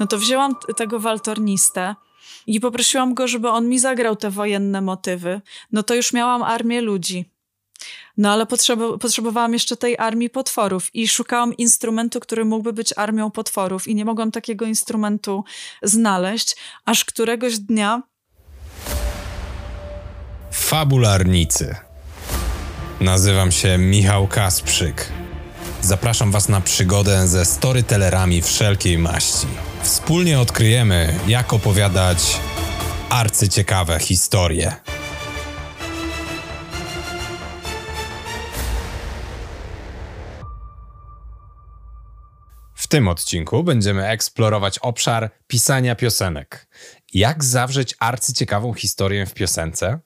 No to wzięłam tego waltornistę i poprosiłam go, żeby on mi zagrał te wojenne motywy. No to już miałam armię ludzi. No ale potrzeba, potrzebowałam jeszcze tej armii potworów i szukałam instrumentu, który mógłby być armią potworów i nie mogłam takiego instrumentu znaleźć, aż któregoś dnia Fabularnicy. Nazywam się Michał Kasprzyk. Zapraszam Was na przygodę ze storytellerami wszelkiej maści. Wspólnie odkryjemy, jak opowiadać arcyciekawe historie. W tym odcinku będziemy eksplorować obszar pisania piosenek. Jak zawrzeć arcyciekawą historię w piosence?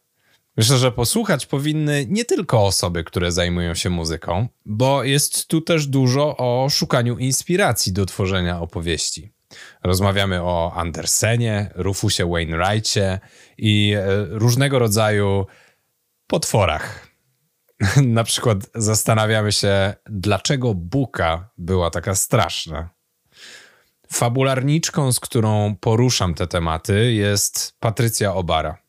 Myślę, że posłuchać powinny nie tylko osoby, które zajmują się muzyką, bo jest tu też dużo o szukaniu inspiracji do tworzenia opowieści. Rozmawiamy o Andersenie, Rufusie Wainwrightie i e, różnego rodzaju potworach. Na przykład zastanawiamy się, dlaczego Buka była taka straszna. Fabularniczką, z którą poruszam te tematy, jest Patrycja Obara.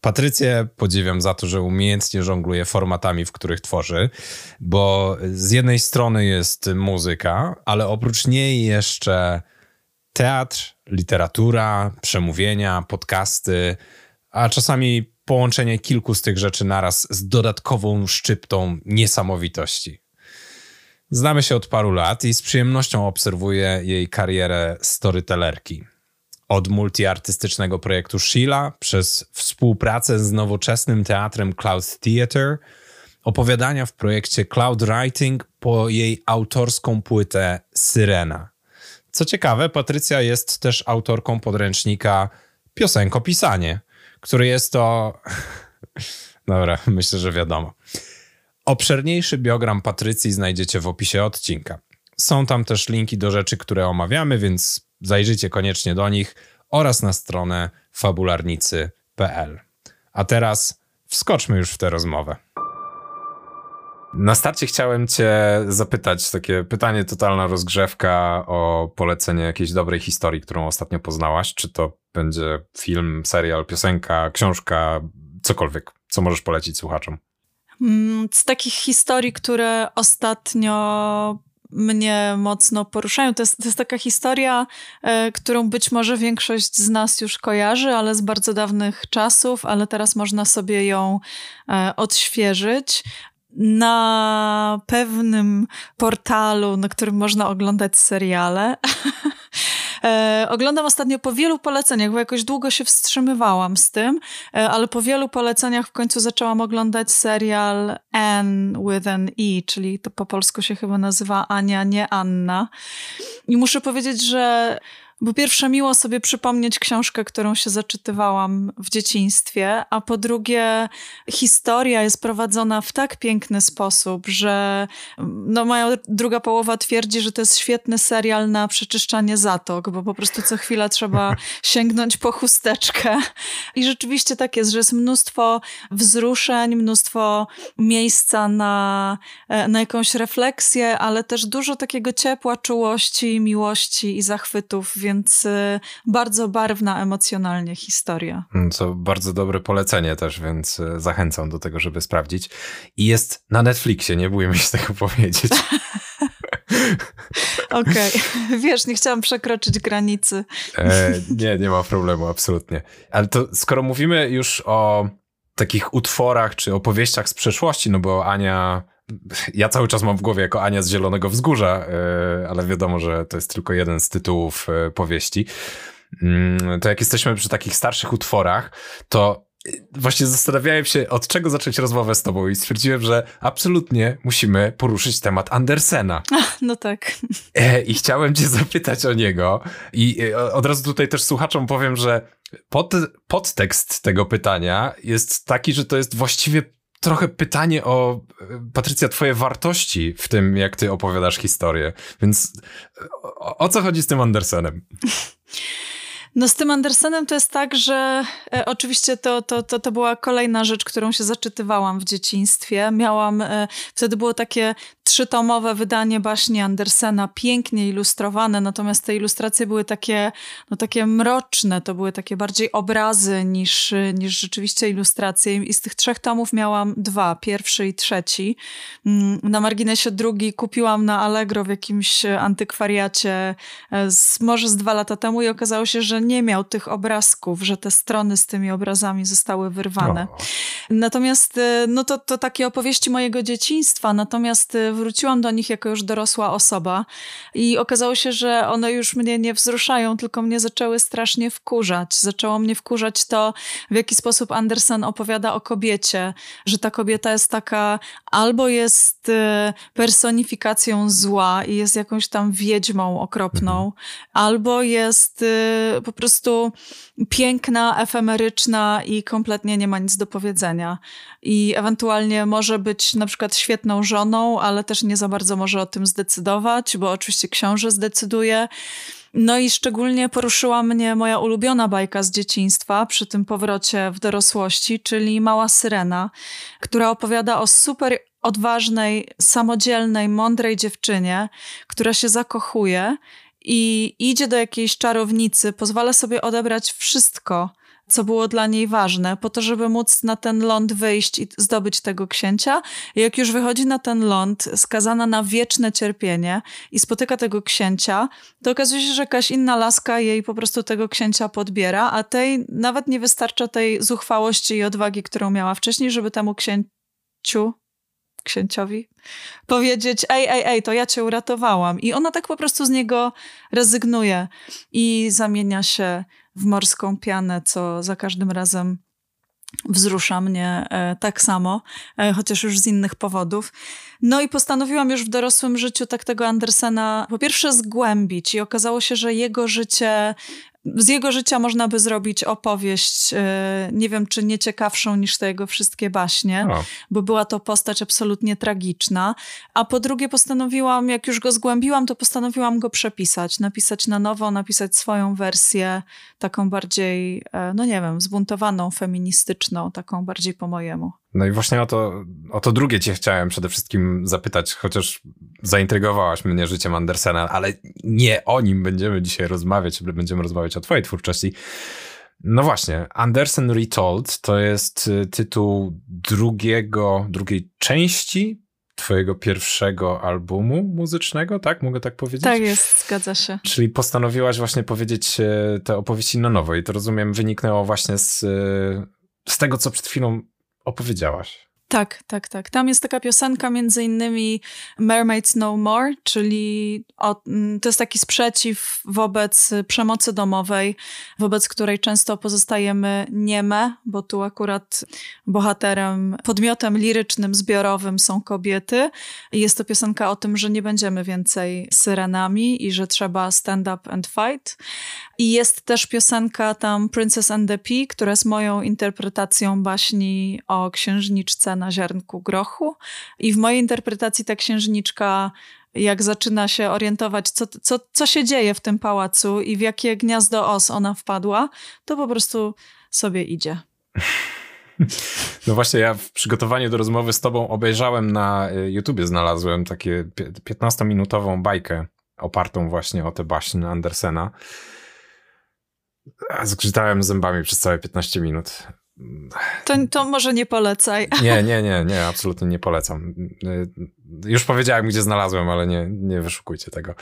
Patrycję podziwiam za to, że umiejętnie żongluje formatami, w których tworzy, bo z jednej strony jest muzyka, ale oprócz niej jeszcze teatr, literatura, przemówienia, podcasty, a czasami połączenie kilku z tych rzeczy naraz z dodatkową szczyptą niesamowitości. Znamy się od paru lat i z przyjemnością obserwuję jej karierę storytellerki. Od multiartystycznego projektu Sheila, przez współpracę z nowoczesnym teatrem Cloud Theatre, opowiadania w projekcie Cloud Writing po jej autorską płytę Syrena. Co ciekawe, Patrycja jest też autorką podręcznika Piosenkopisanie, który jest to. Dobra, myślę, że wiadomo. Obszerniejszy biogram Patrycji znajdziecie w opisie odcinka. Są tam też linki do rzeczy, które omawiamy, więc zajrzyjcie koniecznie do nich oraz na stronę fabularnicy.pl. A teraz wskoczmy już w tę rozmowę. Na starcie chciałem Cię zapytać, takie pytanie, totalna rozgrzewka o polecenie jakiejś dobrej historii, którą ostatnio poznałaś. Czy to będzie film, serial, piosenka, książka, cokolwiek, co możesz polecić słuchaczom? Mm, z takich historii, które ostatnio mnie mocno poruszają. To jest, to jest taka historia, e, którą być może większość z nas już kojarzy, ale z bardzo dawnych czasów, ale teraz można sobie ją e, odświeżyć na pewnym portalu, na którym można oglądać seriale. E, oglądam ostatnio po wielu poleceniach, bo jakoś długo się wstrzymywałam z tym, e, ale po wielu poleceniach w końcu zaczęłam oglądać serial Anne with an E, czyli to po polsku się chyba nazywa Ania, nie Anna. I muszę powiedzieć, że po pierwsze, miło sobie przypomnieć książkę, którą się zaczytywałam w dzieciństwie, a po drugie, historia jest prowadzona w tak piękny sposób, że no, moja druga połowa twierdzi, że to jest świetny serial na przeczyszczanie zatok, bo po prostu co chwila trzeba sięgnąć po chusteczkę. I rzeczywiście tak jest, że jest mnóstwo wzruszeń, mnóstwo miejsca na, na jakąś refleksję, ale też dużo takiego ciepła, czułości, miłości i zachwytów, więc więc y, bardzo barwna emocjonalnie historia. Co mm, bardzo dobre polecenie też, więc y, zachęcam do tego, żeby sprawdzić. I jest na Netflixie, nie bójmy się tego powiedzieć. Okej, okay. wiesz, nie chciałam przekroczyć granicy. E, nie, nie ma problemu, absolutnie. Ale to skoro mówimy już o takich utworach czy opowieściach z przeszłości, no bo Ania ja cały czas mam w głowie jako Ania z Zielonego Wzgórza, e, ale wiadomo, że to jest tylko jeden z tytułów e, powieści. Mm, to jak jesteśmy przy takich starszych utworach, to właśnie zastanawiałem się, od czego zacząć rozmowę z tobą i stwierdziłem, że absolutnie musimy poruszyć temat Andersena. Ach, no tak. E, I chciałem cię zapytać o niego i od razu tutaj też słuchaczom powiem, że pod, podtekst tego pytania jest taki, że to jest właściwie trochę pytanie o, Patrycja, twoje wartości w tym, jak ty opowiadasz historię. Więc o, o co chodzi z tym Andersenem? No z tym Andersenem to jest tak, że e, oczywiście to, to, to, to była kolejna rzecz, którą się zaczytywałam w dzieciństwie. Miałam, e, wtedy było takie trzytomowe wydanie baśni Andersena, pięknie ilustrowane, natomiast te ilustracje były takie, no takie mroczne, to były takie bardziej obrazy niż, niż rzeczywiście ilustracje. I z tych trzech tomów miałam dwa, pierwszy i trzeci. Mm, na marginesie drugi kupiłam na Allegro w jakimś antykwariacie e, z, może z dwa lata temu i okazało się, że nie miał tych obrazków, że te strony z tymi obrazami zostały wyrwane. Natomiast e, no to, to takie opowieści mojego dzieciństwa, natomiast e, wróciłam do nich jako już dorosła osoba i okazało się, że one już mnie nie wzruszają, tylko mnie zaczęły strasznie wkurzać. Zaczęło mnie wkurzać to, w jaki sposób Andersen opowiada o kobiecie, że ta kobieta jest taka, albo jest e, personifikacją zła i jest jakąś tam wiedźmą okropną, mhm. albo jest po prostu piękna, efemeryczna i kompletnie nie ma nic do powiedzenia. I ewentualnie może być na przykład świetną żoną, ale też nie za bardzo może o tym zdecydować, bo oczywiście książę zdecyduje. No i szczególnie poruszyła mnie moja ulubiona bajka z dzieciństwa przy tym powrocie w dorosłości, czyli Mała Syrena, która opowiada o super odważnej, samodzielnej, mądrej dziewczynie, która się zakochuje i idzie do jakiejś czarownicy, pozwala sobie odebrać wszystko, co było dla niej ważne, po to, żeby móc na ten ląd wyjść i zdobyć tego księcia. I jak już wychodzi na ten ląd, skazana na wieczne cierpienie i spotyka tego księcia, to okazuje się, że jakaś inna laska jej po prostu tego księcia podbiera, a tej nawet nie wystarcza tej zuchwałości i odwagi, którą miała wcześniej, żeby temu księciu księciowi powiedzieć, ej, ej, ej, to ja cię uratowałam. I ona tak po prostu z niego rezygnuje i zamienia się w morską pianę, co za każdym razem wzrusza mnie e, tak samo, e, chociaż już z innych powodów. No i postanowiłam już w dorosłym życiu tak tego Andersena po pierwsze zgłębić i okazało się, że jego życie z jego życia można by zrobić opowieść, e, nie wiem czy nie ciekawszą niż te jego wszystkie baśnie, o. bo była to postać absolutnie tragiczna. A po drugie postanowiłam, jak już go zgłębiłam, to postanowiłam go przepisać, napisać na nowo, napisać swoją wersję, taką bardziej, e, no nie wiem, zbuntowaną, feministyczną, taką bardziej po mojemu. No i właśnie o to, o to drugie cię chciałem przede wszystkim zapytać, chociaż zaintrygowałaś mnie życiem Andersena, ale nie o nim będziemy dzisiaj rozmawiać, będziemy rozmawiać o twojej twórczości. No właśnie, Andersen Retold to jest y, tytuł drugiego, drugiej części twojego pierwszego albumu muzycznego, tak? Mogę tak powiedzieć? Tak jest, zgadza się. Czyli postanowiłaś właśnie powiedzieć y, te opowieści na nowo i to rozumiem wyniknęło właśnie z, y, z tego, co przed chwilą opowiedziałaś. Tak, tak, tak. Tam jest taka piosenka między innymi Mermaids No More, czyli o, mm, to jest taki sprzeciw wobec przemocy domowej, wobec której często pozostajemy nieme, bo tu akurat bohaterem, podmiotem lirycznym, zbiorowym są kobiety. Jest to piosenka o tym, że nie będziemy więcej syrenami i że trzeba stand up and fight. I jest też piosenka tam Princess and the Pea, która jest moją interpretacją baśni o księżniczce na ziarnku grochu. I w mojej interpretacji ta księżniczka jak zaczyna się orientować, co, co, co się dzieje w tym pałacu i w jakie gniazdo os ona wpadła, to po prostu sobie idzie. No właśnie, ja w przygotowaniu do rozmowy z tobą obejrzałem na y, YouTubie, znalazłem takie 15-minutową bajkę opartą właśnie o te baśnie Andersena. Zgrzytałem zębami przez całe 15 minut. To, to może nie polecaj. Nie, nie, nie, nie, absolutnie nie polecam. Już powiedziałem, gdzie znalazłem, ale nie, nie wyszukujcie tego.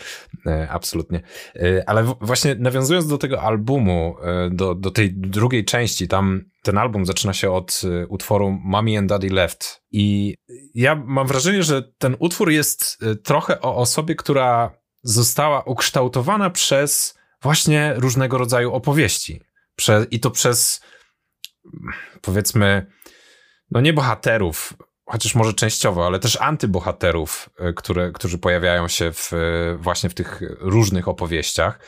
E, absolutnie. E, ale właśnie nawiązując do tego albumu, do, do tej drugiej części, tam ten album zaczyna się od utworu Mommy and Daddy Left. I ja mam wrażenie, że ten utwór jest trochę o osobie, która została ukształtowana przez właśnie różnego rodzaju opowieści. Prze I to przez powiedzmy, no nie bohaterów, chociaż może częściowo, ale też antybohaterów, e, które, którzy pojawiają się w, e, właśnie w tych różnych opowieściach.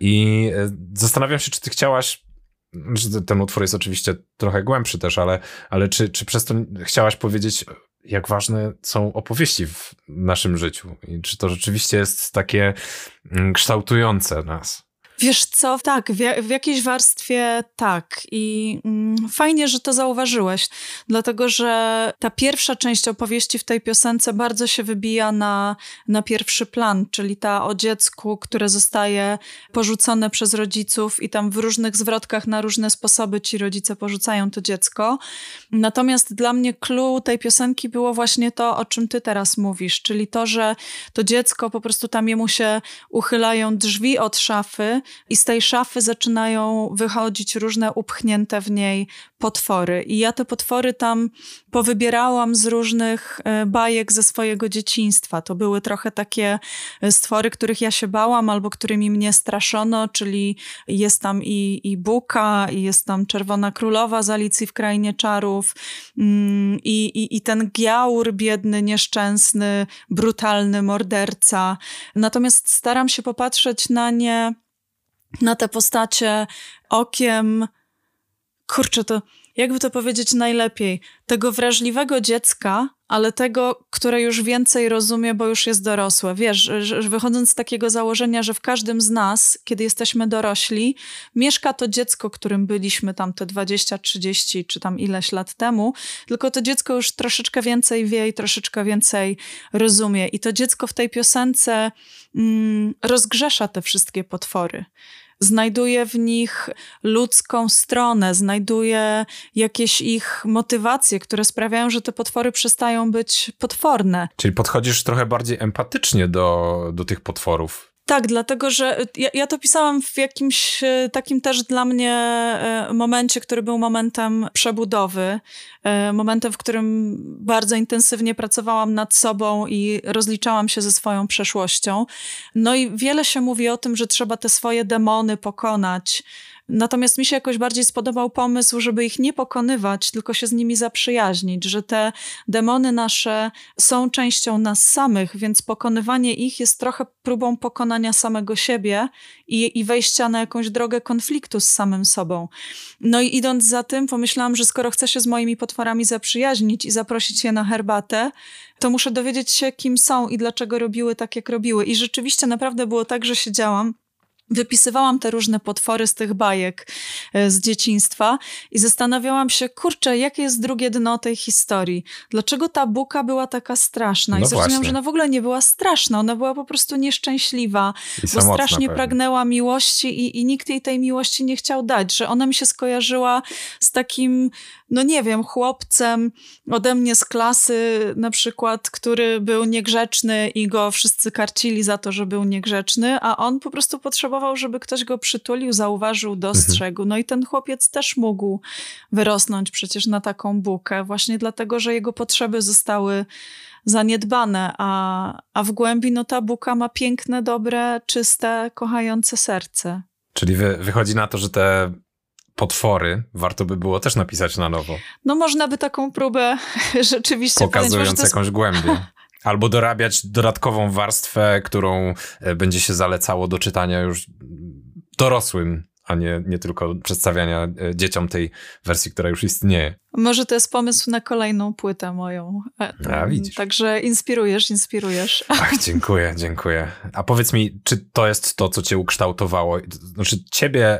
I e, zastanawiam się, czy ty chciałaś ten utwór jest oczywiście trochę głębszy też, ale, ale czy, czy przez to chciałaś powiedzieć, jak ważne są opowieści w naszym życiu i czy to rzeczywiście jest takie mm, kształtujące nas? Wiesz co, tak, w, w jakiejś warstwie tak. I mm, fajnie, że to zauważyłeś, dlatego że ta pierwsza część opowieści w tej piosence bardzo się wybija na, na pierwszy plan, czyli ta o dziecku, które zostaje porzucone przez rodziców i tam w różnych zwrotkach na różne sposoby ci rodzice porzucają to dziecko. Natomiast dla mnie clue tej piosenki było właśnie to, o czym ty teraz mówisz, czyli to, że to dziecko po prostu tam jemu się uchylają drzwi od szafy i z tej szafy zaczynają wychodzić różne upchnięte w niej potwory. I ja te potwory tam powybierałam z różnych e, bajek ze swojego dzieciństwa. To były trochę takie e, stwory, których ja się bałam albo którymi mnie straszono, czyli jest tam i, i Buka, i jest tam Czerwona Królowa z Alicji w Krainie Czarów mm, i, i, i ten giaur biedny, nieszczęsny, brutalny morderca. Natomiast staram się popatrzeć na nie na te postacie okiem, kurczę, to jakby to powiedzieć najlepiej, tego wrażliwego dziecka, ale tego, które już więcej rozumie, bo już jest dorosłe. Wiesz, wychodząc z takiego założenia, że w każdym z nas, kiedy jesteśmy dorośli, mieszka to dziecko, którym byliśmy tam te 20, 30 czy tam ileś lat temu, tylko to dziecko już troszeczkę więcej wie i troszeczkę więcej rozumie. I to dziecko w tej piosence mm, rozgrzesza te wszystkie potwory znajduje w nich ludzką stronę, znajduje jakieś ich motywacje, które sprawiają, że te potwory przestają być potworne. Czyli podchodzisz trochę bardziej empatycznie do, do tych potworów. Tak, dlatego że ja, ja, to pisałam w jakimś e, takim też dla mnie e, momencie, który był momentem przebudowy, momentem, w którym bardzo intensywnie pracowałam nad sobą i rozliczałam się ze swoją przeszłością. No i wiele się mówi o tym, że trzeba te swoje demony pokonać Natomiast mi się jakoś bardziej spodobał pomysł, żeby ich nie pokonywać, tylko się z nimi zaprzyjaźnić, że te demony nasze są częścią nas samych, więc pokonywanie ich jest trochę próbą pokonania samego siebie i, i wejścia na jakąś drogę konfliktu z samym sobą. No i idąc za tym, pomyślałam, że skoro chcę się z moimi potworami zaprzyjaźnić i zaprosić je na herbatę, to muszę dowiedzieć się, kim są i dlaczego robiły tak, jak robiły. I rzeczywiście naprawdę było tak, że siedziałam wypisywałam te różne potwory z tych bajek e, z dzieciństwa i zastanawiałam się, kurczę, jakie jest drugie dno tej historii? Dlaczego ta buka była taka straszna? I no zrozumiałam, właśnie. że ona w ogóle nie była straszna, ona była po prostu nieszczęśliwa, I bo strasznie pewnie. pragnęła miłości i, i nikt jej tej miłości nie chciał dać, że ona mi się skojarzyła z takim no nie wiem, chłopcem ode mnie z klasy na przykład, który był niegrzeczny i go wszyscy karcili za to, że był niegrzeczny, a on po prostu potrzebował, żeby ktoś go przytulił, zauważył, dostrzegł. No i ten chłopiec też mógł wyrosnąć przecież na taką bukę, właśnie dlatego, że jego potrzeby zostały zaniedbane, a, a w głębi no ta buka ma piękne, dobre, czyste, kochające serce. Czyli wy, wychodzi na to, że te potwory warto by było też napisać na nowo. No można by taką próbę rzeczywiście Pokazując jakąś głębię. Albo dorabiać dodatkową warstwę, którą e, będzie się zalecało do czytania już dorosłym a nie, nie tylko przedstawiania e, dzieciom tej wersji, która już istnieje. Może to jest pomysł na kolejną płytę moją. E, a, widzisz. Także inspirujesz, inspirujesz. Ach, dziękuję, dziękuję. A powiedz mi, czy to jest to, co cię ukształtowało? Znaczy ciebie,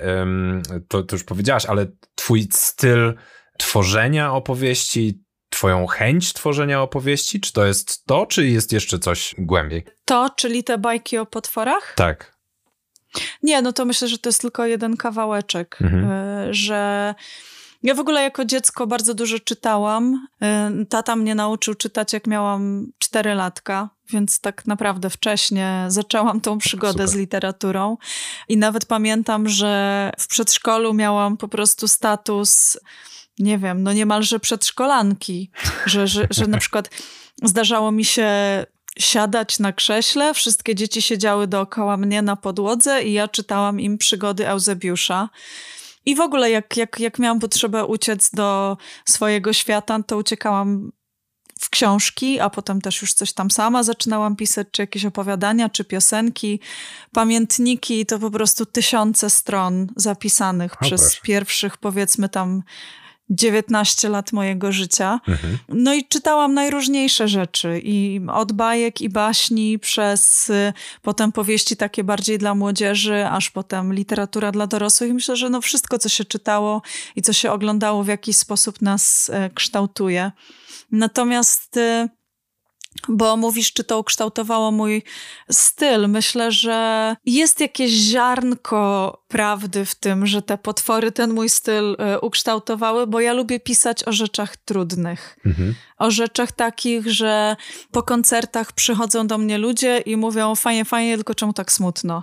to, to już powiedziałaś, ale twój styl tworzenia opowieści, twoją chęć tworzenia opowieści? Czy to jest to, czy jest jeszcze coś głębiej? To, czyli te bajki o potworach? Tak. Nie, no to myślę, że to jest tylko jeden kawałeczek, mhm. E, że ja w ogóle jako dziecko bardzo dużo czytałam. E, tata mnie nauczył czytać, jak miałam 4 latka, więc tak naprawdę wcześnie zaczęłam tą przygodę Super. z literaturą. I nawet pamiętam, że w przedszkolu miałam po prostu status, nie wiem, no niemalże przedszkolanki, że, że, że na przykład zdarzało mi się siadać na krześle. Wszystkie dzieci siedziały dookoła mnie na podłodze i ja czytałam im przygody Eusebiusza. I w ogóle, jak, jak, jak miałam potrzebę uciec do swojego świata, to uciekałam w książki, a potem też już coś tam sama zaczynałam pisać, czy jakieś opowiadania, czy piosenki. Pamiętniki to po prostu tysiące stron zapisanych przez pierwszych, powiedzmy tam 19 lat mojego życia. Mhm. No i czytałam najróżniejsze rzeczy i od bajek i baśni przez y, potem powieści takie bardziej dla młodzieży, aż potem literatura dla dorosłych. I myślę, że no wszystko, co się czytało i co się oglądało w jakiś sposób nas y, kształtuje. Natomiast y, bo mówisz, czy to ukształtowało mój styl. Myślę, że jest jakieś ziarnko prawdy w tym, że te potwory ten mój styl e, ukształtowały, bo ja lubię pisać o rzeczach trudnych. Mhm. O rzeczach takich, że po koncertach przychodzą do mnie ludzie i mówią fajnie, fajnie, tylko czemu tak smutno?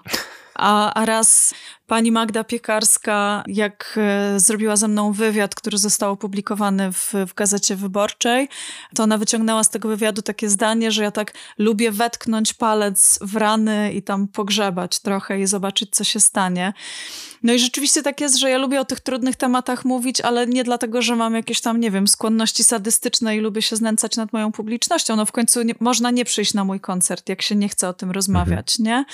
A, a raz pani Magda Piekarska, jak e, zrobiła ze mną wywiad, który został opublikowany w, w Gazecie Wyborczej, to ona wyciągnęła z tego wywiadu takie zdanie, że ja tak lubię wetknąć palec w rany i tam pogrzebać trochę i zobaczyć, co się stanie. No i rzeczywiście tak jest, że ja lubię o tych trudnych tematach mówić, ale nie dlatego, że mam jakieś tam, nie wiem, skłonności sadystyczne i lubię się znęcać nad moją publicznością. No w końcu nie, można nie przyjść na mój koncert, jak się nie chce o tym rozmawiać, mhm. nie?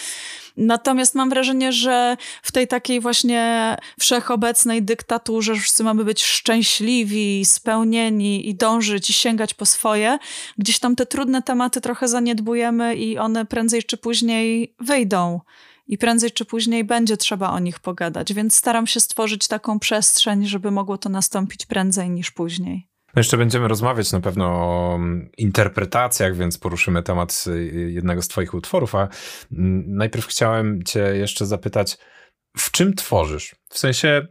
Natomiast mam wrażenie, że w tej takiej właśnie wszechobecnej dyktaturze, wszyscy mamy być szczęśliwi, spełnieni i dążyć i sięgać po swoje, gdzieś tam te trudne tematy trochę zaniedbujemy i one prędzej czy później wyjdą i prędzej czy później będzie trzeba o nich pogadać, więc staram się stworzyć taką przestrzeń, żeby mogło to nastąpić prędzej niż później. No jeszcze będziemy rozmawiać na pewno o mm, interpretacjach, więc poruszymy temat y, jednego z Twoich utworów, a mm, najpierw chciałem Cię jeszcze zapytać, w czym tworzysz? W sensie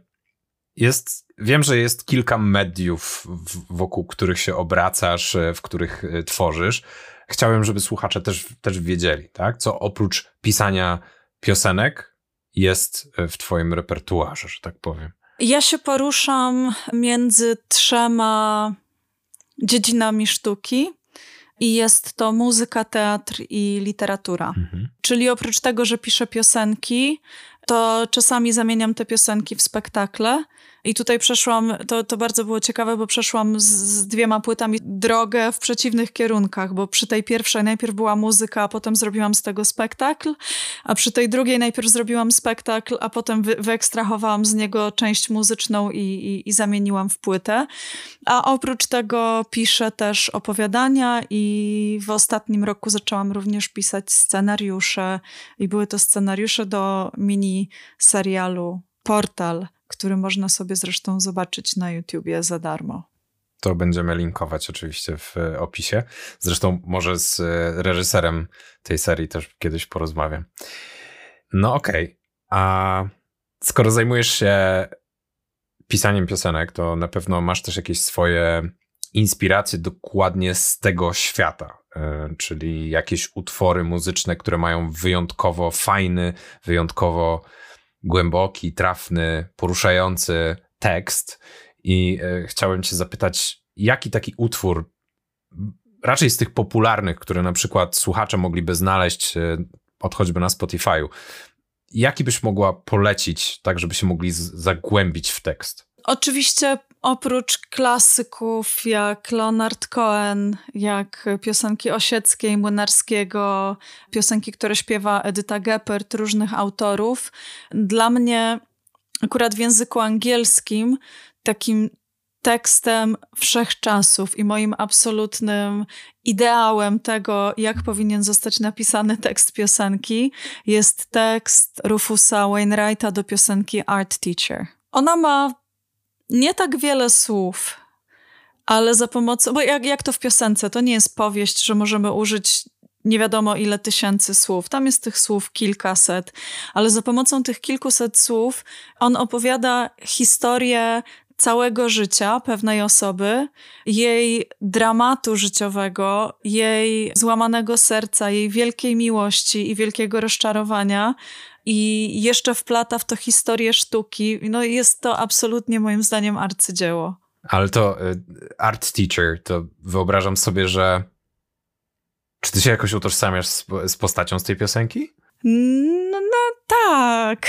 jest, wiem, że jest kilka mediów, wokół których się obracasz, w których y, tworzysz. Chciałem, żeby słuchacze też, też wiedzieli, tak? Co oprócz pisania piosenek jest w Twoim repertuarze, że tak powiem? Ja się poruszam między trzema dziedzinami sztuki. I jest to muzyka, teatr i literatura. Mhm. Czyli oprócz tego, że piszę piosenki, to czasami zamieniam te piosenki w spektakle. I tutaj przeszłam, to, to bardzo było ciekawe, bo przeszłam z, z, dwiema płytami drogę w przeciwnych kierunkach, bo przy tej pierwszej najpierw była muzyka, a potem zrobiłam z tego spektakl, a przy tej drugiej najpierw zrobiłam spektakl, a potem wy, wyekstrahowałam z niego część muzyczną i, i, i zamieniłam w płytę. A oprócz tego piszę też opowiadania i w ostatnim roku zaczęłam również pisać scenariusze i były to scenariusze do mini serialu Portal który można sobie zresztą zobaczyć na YouTubie za darmo. To będziemy linkować oczywiście w e, opisie. Zresztą może z e, reżyserem tej serii też kiedyś porozmawiam. No okej, okay. a skoro zajmujesz się pisaniem piosenek, to na pewno masz też jakieś swoje inspiracje dokładnie z tego świata, e, czyli jakieś utwory muzyczne, które mają wyjątkowo fajny, wyjątkowo głęboki, trafny, poruszający tekst. I e, chciałem Cię zapytać, jaki taki utwór, raczej z tych popularnych, które na przykład słuchacze mogliby znaleźć e, od choćby na Spotify'u, jaki byś mogła polecić, tak żeby się mogli zagłębić w tekst? Oczywiście oprócz klasyków jak Leonard Cohen, jak piosenki Osieckiej, Młynarskiego, piosenki, które śpiewa Edyta Geppert, różnych autorów, dla mnie akurat w języku angielskim takim tekstem wszechczasów i moim absolutnym ideałem tego, jak powinien zostać napisany tekst piosenki, jest tekst Rufusa Wainwrighta do piosenki Art Teacher. Ona ma nie tak wiele słów, ale za pomocą, bo jak, jak to w piosence, to nie jest powieść, że możemy użyć nie wiadomo ile tysięcy słów. Tam jest tych słów kilkaset, ale za pomocą tych kilkuset słów on opowiada historię całego życia pewnej osoby, jej dramatu życiowego, jej złamanego serca, jej wielkiej miłości i wielkiego rozczarowania, i jeszcze wplata w to historię sztuki. No jest to absolutnie moim zdaniem arcydzieło. Ale to y, art teacher, to wyobrażam sobie, że czy ty się jakoś utożsamiasz z, z postacią z tej piosenki? No, no tak.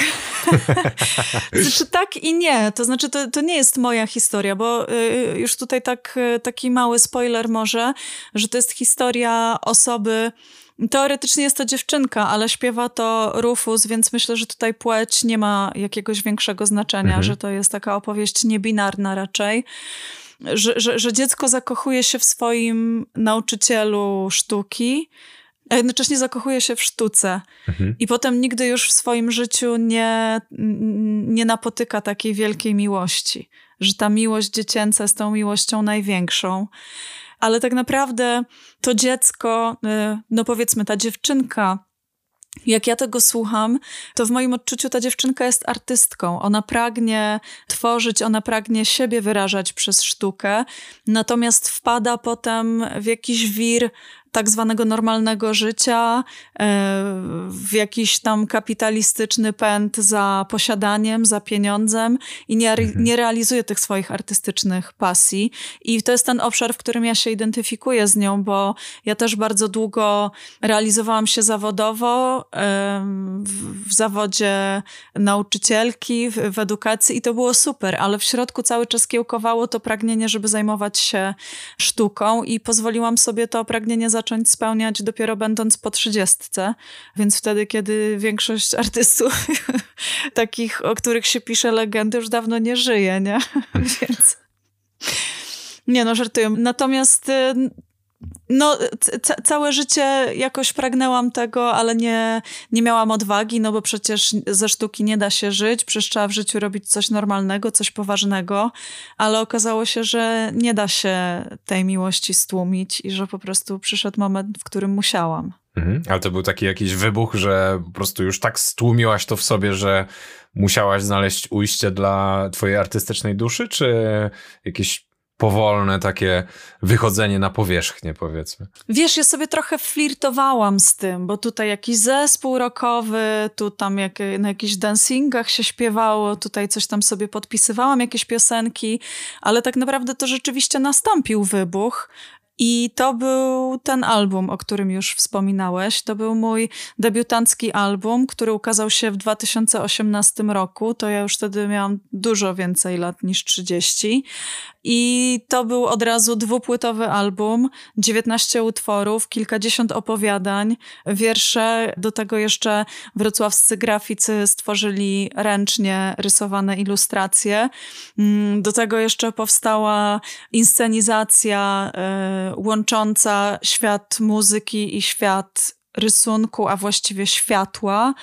znaczy tak i nie. To znaczy to, to nie jest moja historia, bo y, już tutaj tak, y, taki mały spoiler może, że to jest historia osoby, Teoretycznie jest to dziewczynka, ale śpiewa to Rufus, więc myślę, że tutaj płeć nie ma jakiegoś większego znaczenia, mhm. że to jest taka opowieść niebinarna raczej. Że, że, że dziecko zakochuje się w swoim nauczycielu sztuki, a jednocześnie zakochuje się w sztuce. Mhm. I potem nigdy już w swoim życiu nie, nie napotyka takiej wielkiej miłości. Że ta miłość dziecięca jest tą miłością największą ale tak naprawdę to dziecko, y, no powiedzmy ta dziewczynka, jak ja tego słucham, to w moim odczuciu ta dziewczynka jest artystką. Ona pragnie tworzyć, ona pragnie siebie wyrażać przez sztukę, natomiast wpada potem w jakiś wir tak zwanego normalnego życia, e, w jakiś tam kapitalistyczny pęd za posiadaniem, za pieniądzem i nie, mhm. nie realizuje tych swoich artystycznych pasji. I to jest ten obszar, w którym ja się identyfikuję z nią, bo ja też bardzo długo realizowałam się zawodowo w, w zawodzie nauczycielki, w, w edukacji i to było super, ale w środku cały czas kiełkowało to pragnienie, żeby zajmować się sztuką i pozwoliłam sobie to pragnienie zacząć zacząć spełniać dopiero będąc po trzydziestce, więc wtedy, kiedy większość artystów takich, o których się pisze legendy, już dawno nie żyje, nie? więc... Nie no, żartuję. Natomiast no, całe życie jakoś pragnęłam tego, ale nie, nie miałam odwagi, no bo przecież ze sztuki nie da się żyć, przecież trzeba w życiu robić coś normalnego, coś poważnego, ale okazało się, że nie da się tej miłości stłumić i że po prostu przyszedł moment, w którym musiałam. Mhm. Ale to był taki jakiś wybuch, że po prostu już tak stłumiłaś to w sobie, że musiałaś znaleźć ujście dla twojej artystycznej duszy, czy jakieś powolne takie wychodzenie na powierzchnię, powiedzmy. Wiesz, ja sobie trochę flirtowałam z tym, bo tutaj jakiś zespół rockowy, tu tam jak, na jakichś dancingach się śpiewało, tutaj coś tam sobie podpisywałam, jakieś piosenki, ale tak naprawdę to rzeczywiście nastąpił wybuch. I to był ten album, o którym już wspominałeś. To był mój debiutancki album, który ukazał się w 2018 roku. To ja już wtedy miałam dużo więcej lat niż 30. I to był od razu dwupłytowy album, 19 utworów, kilkadziesiąt opowiadań, wiersze. Do tego jeszcze wrocławscy graficy stworzyli ręcznie rysowane ilustracje. Mm, do tego jeszcze powstała inscenizacja y, łącząca świat muzyki i świat rysunku, a właściwie światła,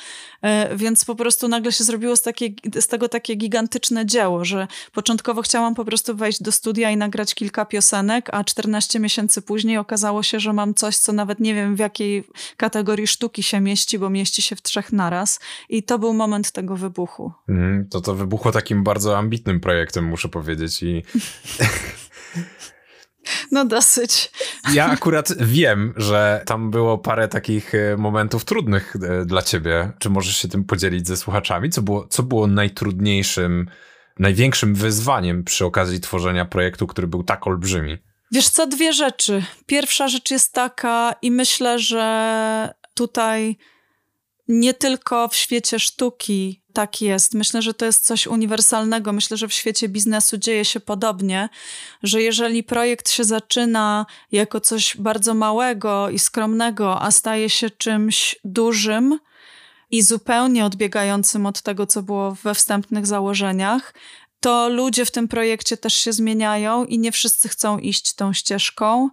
e, więc po prostu nagle się zrobiło z, takie, z tego takie gigantyczne dzieło, że początkowo chciałam po prostu wejść do studia i nagrać kilka piosenek, a 14 miesięcy później okazało się, że mam coś, co nawet nie wiem w jakiej kategorii sztuki się mieści, bo mieści się w trzech naraz i to był moment tego wybuchu. Mm, to to wybuchło takim bardzo ambitnym projektem, muszę powiedzieć i... No dosyć. Ja akurat wiem, że tam było parę takich e, momentów trudnych e, dla ciebie. Czy możesz się tym podzielić ze słuchaczami? Co było, co było najtrudniejszym, największym wyzwaniem przy okazji tworzenia projektu, który był tak olbrzymi? Wiesz co, dwie rzeczy. Pierwsza rzecz jest taka i myślę, że tutaj nie tylko w świecie sztuki tak jest. Myślę, że to jest coś uniwersalnego. Myślę, że w świecie biznesu dzieje się podobnie, że jeżeli projekt się zaczyna jako coś bardzo małego i skromnego, a staje się czymś dużym i zupełnie odbiegającym od tego, co było we wstępnych założeniach, to ludzie w tym projekcie też się zmieniają i nie wszyscy chcą iść tą ścieżką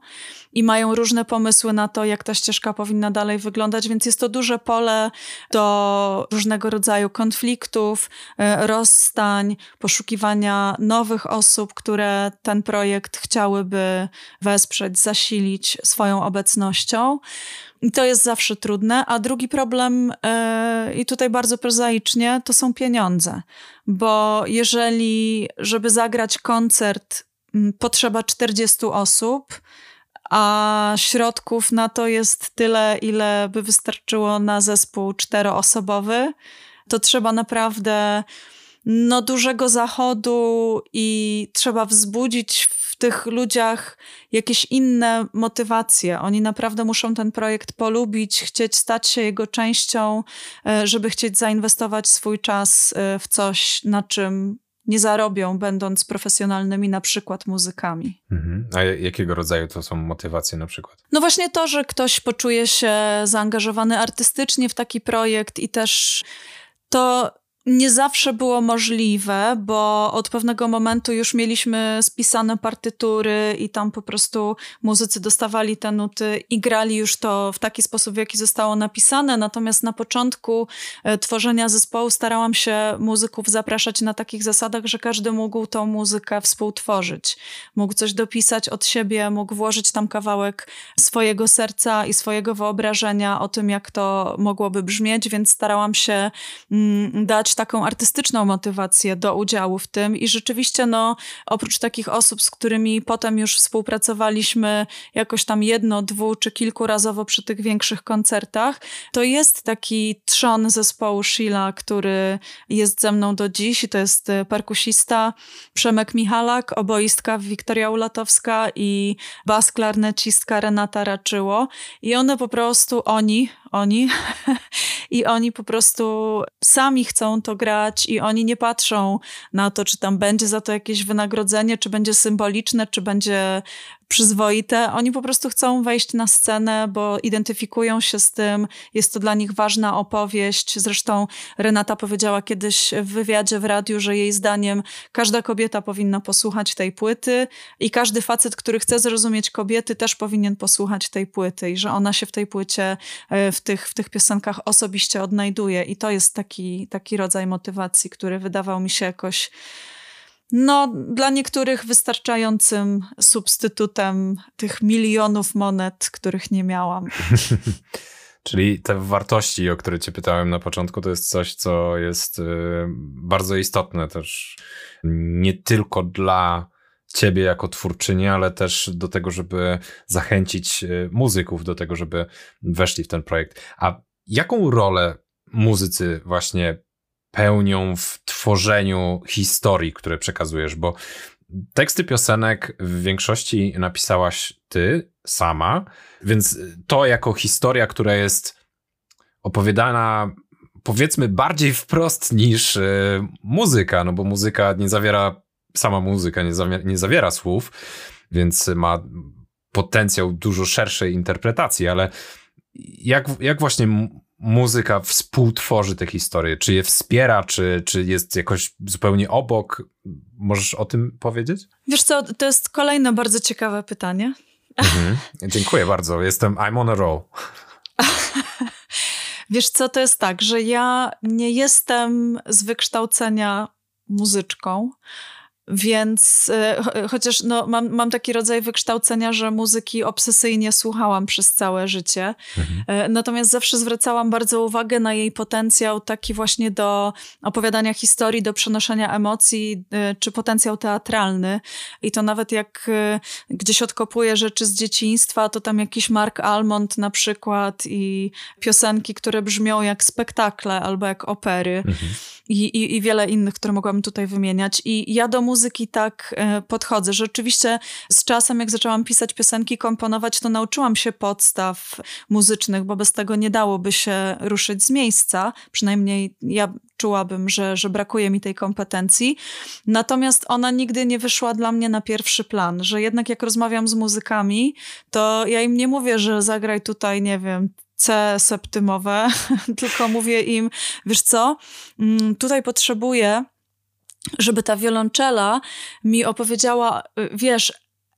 i mają różne pomysły na to, jak ta ścieżka powinna dalej wyglądać, więc jest to duże pole do różnego rodzaju konfliktów, e, rozstań, poszukiwania nowych osób, które ten projekt chciałyby wesprzeć, zasilić swoją obecnością. I to jest zawsze trudne. A drugi problem, yy, i tutaj bardzo prozaicznie, to są pieniądze. Bo jeżeli, żeby zagrać koncert, potrzeba 40 osób, a środków na to jest tyle, ile by wystarczyło na zespół czteroosobowy, to trzeba naprawdę no, dużego zachodu i trzeba wzbudzić tych ludziach jakieś inne motywacje. Oni naprawdę muszą ten projekt polubić, chcieć stać się jego częścią, e, żeby chcieć zainwestować swój czas e, w coś, na czym nie zarobią, będąc profesjonalnymi na przykład muzykami. Mhm. A jakiego rodzaju to są motywacje na przykład? No właśnie to, że ktoś poczuje się zaangażowany artystycznie w taki projekt i też to nie zawsze było możliwe, bo od pewnego momentu już mieliśmy spisane partytury i tam po prostu muzycy dostawali te nuty i grali już to w taki sposób, w jaki zostało napisane. Natomiast na początku e, tworzenia zespołu starałam się muzyków zapraszać na takich zasadach, że każdy mógł tą muzykę współtworzyć. Mógł coś dopisać od siebie, mógł włożyć tam kawałek swojego serca i swojego wyobrażenia o tym, jak to mogłoby brzmieć, więc starałam się mm, dać taką artystyczną motywację do udziału w tym i rzeczywiście no, oprócz takich osób, z którymi potem już współpracowaliśmy jakoś tam jedno, dwu czy kilkurazowo przy tych większych koncertach, to jest taki trzon zespołu Sheila, który jest ze mną do dziś i to jest e, perkusista Przemek Michalak, oboistka Wiktoria Ulatowska i bas klarnecistka Renata Raczyło. I one po prostu, oni, oni. I oni po prostu sami chcą to grać i oni nie patrzą na to, czy tam będzie za to jakieś wynagrodzenie, czy będzie symboliczne, czy będzie przyzwoite. Oni po prostu chcą wejść na scenę, bo identyfikują się z tym. Jest to dla nich ważna opowieść. Zresztą Renata powiedziała kiedyś w wywiadzie w radiu, że jej zdaniem każda kobieta powinna posłuchać tej płyty i każdy facet, który chce zrozumieć kobiety, też powinien posłuchać tej płyty i że ona się w tej płycie, e, w tych, w tych piosenkach osobiście odnajduje. I to jest taki, taki rodzaj motywacji, który wydawał mi się jakoś no, dla niektórych wystarczającym substytutem tych milionów monet, których nie miałam. Czyli te wartości, o które cię pytałem na początku, to jest coś, co jest y, bardzo istotne też nie tylko dla ciebie jako twórczyni, ale też do tego, żeby zachęcić y, muzyków do tego, żeby weszli w ten projekt. A jaką rolę muzycy właśnie pełnią w tworzeniu historii, które przekazujesz, bo teksty piosenek w większości napisałaś ty sama, więc to jako historia, która jest opowiadana powiedzmy bardziej wprost niż y, muzyka, no bo muzyka nie zawiera, sama muzyka nie zawiera, nie zawiera słów, więc ma potencjał dużo szerszej interpretacji, ale jak, jak właśnie muzyka współtworzy te historie? Czy je wspiera, czy, czy jest jakoś zupełnie obok? Możesz o tym powiedzieć? Wiesz co, to jest kolejne bardzo ciekawe pytanie. Mhm. Dziękuję bardzo. Jestem, I'm on a roll. Wiesz co, to jest tak, że ja nie jestem z wykształcenia muzyczką. Więc e, chociaż no, mam, mam taki rodzaj wykształcenia, że muzyki obsesyjnie słuchałam przez całe życie. Mhm. E, natomiast zawsze zwracałam bardzo uwagę na jej potencjał taki właśnie do opowiadania historii, do przenoszenia emocji, e, czy potencjał teatralny. I to nawet jak gdzieś odkopuję rzeczy z dzieciństwa, to tam jakiś Mark Almond na przykład i piosenki, które brzmią jak spektakle albo jak opery. Mhm. I, i, I wiele innych, które mogłabym tutaj wymieniać. I ja do muzyki muzyki tak e, podchodzę. Rzeczywiście z czasem, jak zaczęłam pisać piosenki, komponować, to nauczyłam się podstaw muzycznych, bo bez tego nie dałoby się ruszyć z miejsca. Przynajmniej ja czułabym, że, że brakuje mi tej kompetencji. Natomiast ona nigdy nie wyszła dla mnie na pierwszy plan, że jednak jak rozmawiam z muzykami, to ja im nie mówię, że zagraj tutaj, nie wiem, C septymowe, tylko mówię im, wiesz co, mm, tutaj potrzebuję żeby ta wiolonczela mi opowiedziała, y, wiesz,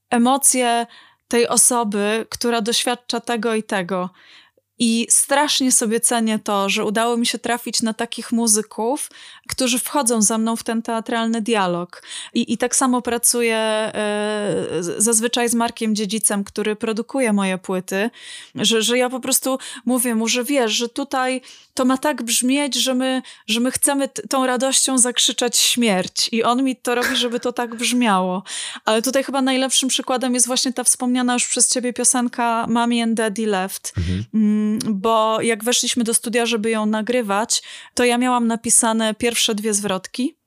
emocje tej osoby, która doświadcza tego i tego. I strasznie sobie cenię to, że udało mi się trafić na takich muzyków, którzy wchodzą za mną w ten teatralny dialog. I, i tak samo pracuję e, zazwyczaj z Markiem Dziedzicem, który produkuje moje płyty, że, że ja po prostu mówię mu, że wiesz, że tutaj to ma tak brzmieć, że my, że my chcemy tą radością zakrzyczeć śmierć. I on mi to robi, żeby to tak brzmiało. Ale tutaj chyba najlepszym przykładem jest właśnie ta wspomniana już przez ciebie piosenka Mommy and Daddy Left. Mhm. Mm, bo jak weszliśmy do studia, żeby ją nagrywać, to ja miałam napisane pierwsze dwie zwrotki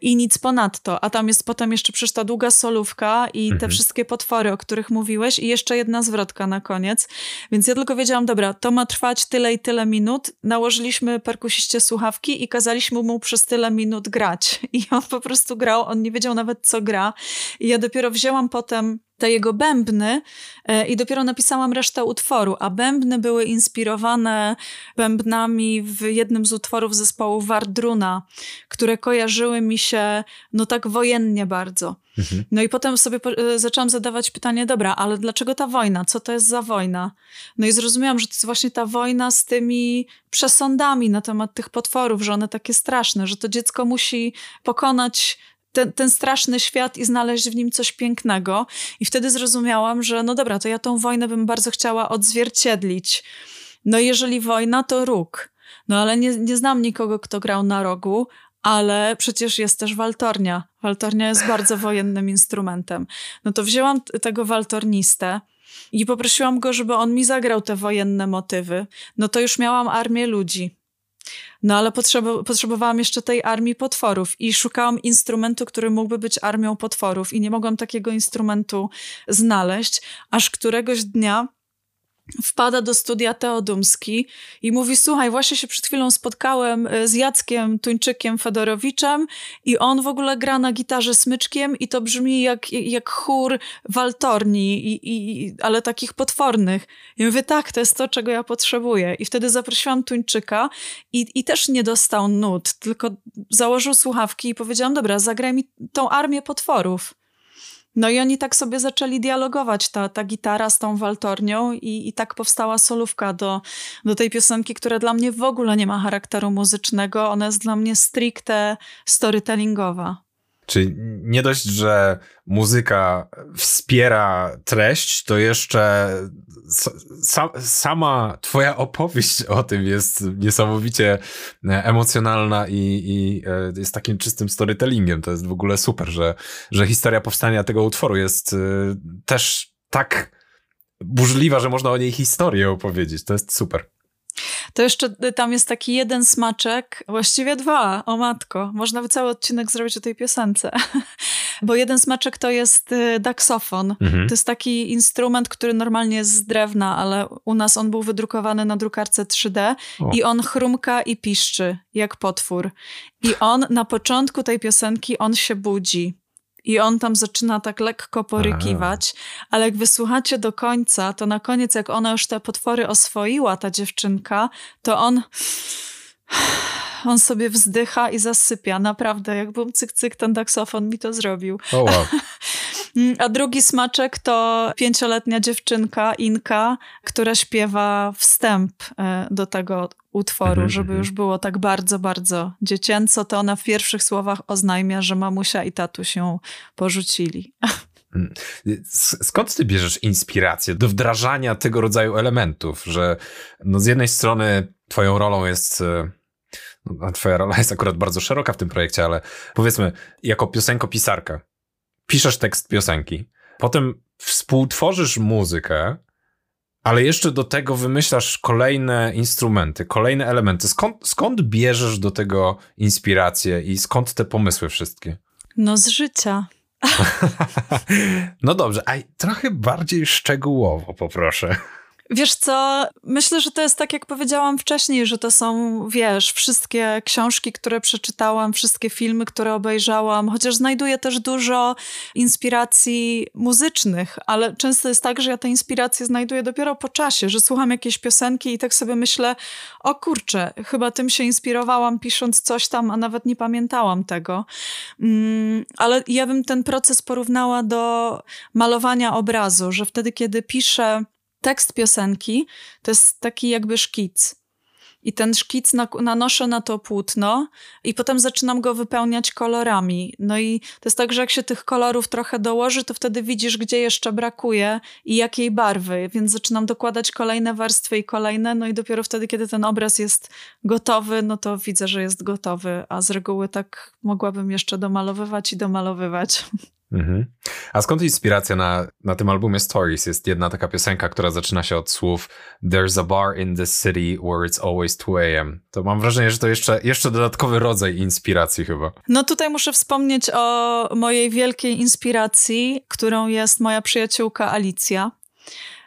i nic ponadto. A tam jest potem jeszcze przecież ta długa solówka i te Mhm. wszystkie potwory, o których mówiłeś i jeszcze jedna zwrotka na koniec. Więc ja tylko wiedziałam, dobra, to ma trwać tyle i tyle minut. Nałożyliśmy perkusiście słuchawki i kazaliśmy mu przez tyle minut grać. I on po prostu grał, on nie wiedział nawet co gra. I ja dopiero wzięłam potem te jego bębny e, i dopiero napisałam resztę utworu, a bębny były inspirowane bębnami w jednym z utworów zespołu Wardruna, które kojarzyły mi się no tak wojennie bardzo. Mhm. No i potem sobie e, zaczęłam zadawać pytanie, dobra, ale dlaczego ta wojna? Co to jest za wojna? No i zrozumiałam, że to jest właśnie ta wojna z tymi przesądami na temat tych potworów, że one takie straszne, że to dziecko musi pokonać ten, ten straszny świat i znaleźć w nim coś pięknego. I wtedy zrozumiałam, że no dobra, to ja tą wojnę bym bardzo chciała odzwierciedlić. No jeżeli wojna, to róg. No ale nie, nie znam nikogo, kto grał na rogu, ale przecież jest też waltornia. Waltornia jest bardzo wojennym instrumentem. No to wzięłam tego waltornistę i poprosiłam go, żeby on mi zagrał te wojenne motywy. No to już miałam armię ludzi. No ale potrzebowałam jeszcze tej armii potworów i szukałam instrumentu, który mógłby być armią potworów i nie mogłam takiego instrumentu znaleźć, aż któregoś dnia wpada do studia Teodumski i mówi, słuchaj, właśnie się przed chwilą spotkałem e, z Jackiem Tuńczykiem Fedorowiczem i on w ogóle gra na gitarze smyczkiem i to brzmi jak, jak chór waltorni, i, i, ale takich potwornych. I mówię, tak, to jest to, czego ja potrzebuję. I wtedy zaprosiłam Tuńczyka i, i też nie dostał nut, tylko założył słuchawki i powiedziałam, dobra, zagraj mi tą armię potworów. No i oni tak sobie zaczęli dialogować, ta, ta gitara z tą waltornią i, i tak powstała solówka do, do tej piosenki, która dla mnie w ogóle nie ma charakteru muzycznego, ona jest dla mnie stricte storytellingowa. Czyli nie dość, że muzyka wspiera treść, to jeszcze sa sama twoja opowieść o tym jest niesamowicie emocjonalna i, i e, jest takim czystym storytellingiem. To jest w ogóle super, że, że historia powstania tego utworu jest e, też tak burzliwa, że można o niej historię opowiedzieć. To jest super. To jeszcze tam jest taki jeden smaczek, właściwie dwa, o matko. Można by cały odcinek zrobić o tej piosence. Bo jeden smaczek to jest y, daksofon. Mhm. To jest taki instrument, który normalnie jest z drewna, ale u nas on był wydrukowany na drukarce 3D O. i on chrumka i piszczy, jak potwór. I on na początku tej piosenki, on się budzi. I on tam zaczyna tak lekko porykiwać, ale jak wysłuchacie do końca, to na koniec, jak ona już te potwory oswoiła, ta dziewczynka, to on. On sobie wzdycha i zasypia. Naprawdę, jak był cyk, cyk, ten taksofon mi to zrobił. O wow. A drugi smaczek to pięcioletnia dziewczynka, Inka, która śpiewa wstęp e, do tego utworu, Mhm, żeby mhm. już było tak bardzo, bardzo dziecięco. To ona w pierwszych słowach oznajmia, że mamusia i tatuś ją porzucili. S- Skąd ty bierzesz inspirację do wdrażania tego rodzaju elementów, że no z jednej strony twoją rolą jest, e, no, twoja rola jest akurat bardzo szeroka w tym projekcie, ale powiedzmy, jako piosenkopisarka, piszesz tekst piosenki, potem współtworzysz muzykę, ale jeszcze do tego wymyślasz kolejne instrumenty, kolejne elementy. Skąd, skąd bierzesz do tego inspirację i skąd te pomysły wszystkie? No z życia. No dobrze, a trochę bardziej szczegółowo poproszę. Wiesz co, myślę, że to jest tak, jak powiedziałam wcześniej, że to są, wiesz, wszystkie książki, które przeczytałam, wszystkie filmy, które obejrzałam, chociaż znajduję też dużo inspiracji muzycznych, ale często jest tak, że ja te inspiracje znajduję dopiero po czasie, że słucham jakiejś piosenki i tak sobie myślę, o kurczę, chyba tym się inspirowałam pisząc coś tam, a nawet nie pamiętałam tego. Mm, ale ja bym ten proces porównała do malowania obrazu, że wtedy, kiedy piszę tekst piosenki to jest taki jakby szkic. I ten szkic nanoszę na to płótno i potem zaczynam go wypełniać kolorami. No i to jest tak, że jak się tych kolorów trochę dołoży, to wtedy widzisz, gdzie jeszcze brakuje i jakiej barwy. Więc zaczynam dokładać kolejne warstwy i kolejne, no i dopiero wtedy, kiedy ten obraz jest gotowy, no to widzę, że jest gotowy. A z reguły tak mogłabym jeszcze domalowywać i domalowywać. Mhm. A skąd inspiracja na, na tym albumie Stories? Jest jedna taka piosenka, która zaczyna się od słów There's a bar in the city where it's always 2 a.m. To mam wrażenie, że to jeszcze, jeszcze dodatkowy rodzaj inspiracji chyba. No tutaj muszę wspomnieć o mojej wielkiej inspiracji, którą jest moja przyjaciółka Alicja.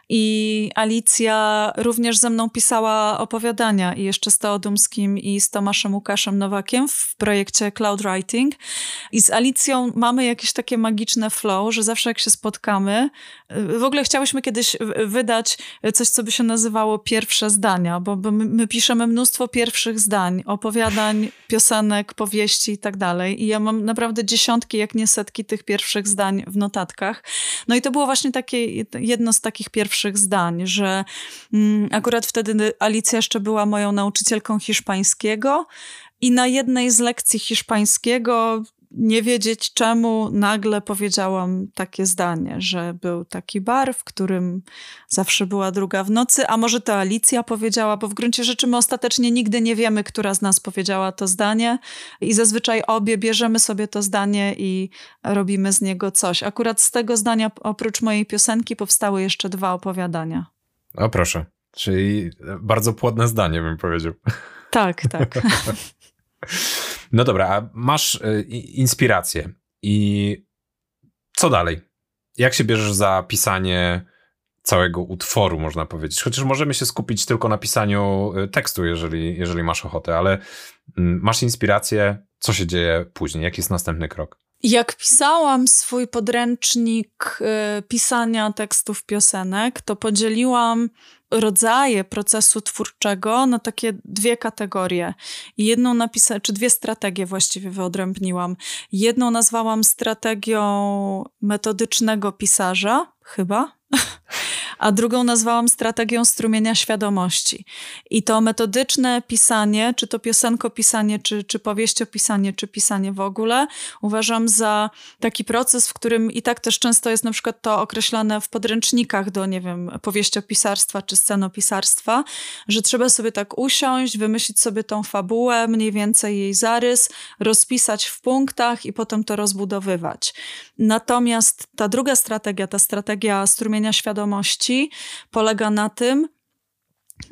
I Alicja również ze mną pisała opowiadania i jeszcze z Teodumskim i z Tomaszem Łukaszem Nowakiem w projekcie Cloud Writing. I z Alicją mamy jakieś takie magiczne flow, że zawsze jak się spotkamy, w ogóle chciałyśmy kiedyś wydać coś, co by się nazywało pierwsze zdania, bo my, my piszemy mnóstwo pierwszych zdań, opowiadań, piosenek, powieści i tak dalej. I ja mam naprawdę dziesiątki, jak nie setki tych pierwszych zdań w notatkach. No i to było właśnie takie jedno z takich pierwszych pierwszych zdań, że mm, akurat wtedy Alicja jeszcze była moją nauczycielką hiszpańskiego i na jednej z lekcji hiszpańskiego nie wiedzieć czemu, nagle powiedziałam takie zdanie, że był taki bar, w którym zawsze była druga w nocy, a może to Alicja powiedziała, bo w gruncie rzeczy my ostatecznie nigdy nie wiemy, która z nas powiedziała to zdanie i zazwyczaj obie bierzemy sobie to zdanie i robimy z niego coś. Akurat z tego zdania, oprócz mojej piosenki, powstały jeszcze dwa opowiadania. O proszę, czyli bardzo płodne zdanie bym powiedział. Tak, tak. No dobra, a masz y, inspirację i co dalej? Jak się bierzesz za pisanie całego utworu, można powiedzieć? Chociaż możemy się skupić tylko na pisaniu y, tekstu, jeżeli, jeżeli masz ochotę, ale mm, masz inspirację, co się dzieje później? Jaki jest następny krok? Jak pisałam swój podręcznik y, pisania tekstów piosenek, to podzieliłam rodzaje procesu twórczego na takie dwie kategorie. Jedną napisałam, czy dwie strategie właściwie wyodrębniłam. Jedną nazwałam strategią metodycznego pisarza, chyba. a drugą nazwałam strategią strumienia świadomości. I to metodyczne pisanie, czy to piosenkopisanie, czy, czy powieściopisanie, czy pisanie w ogóle, uważam za taki proces, w którym i tak też często jest na przykład to określane w podręcznikach do, nie wiem, powieściopisarstwa czy scenopisarstwa, że trzeba sobie tak usiąść, wymyślić sobie tą fabułę, mniej więcej jej zarys, rozpisać w punktach i potem to rozbudowywać. Natomiast ta druga strategia, ta strategia strumienia świadomości, polega na tym,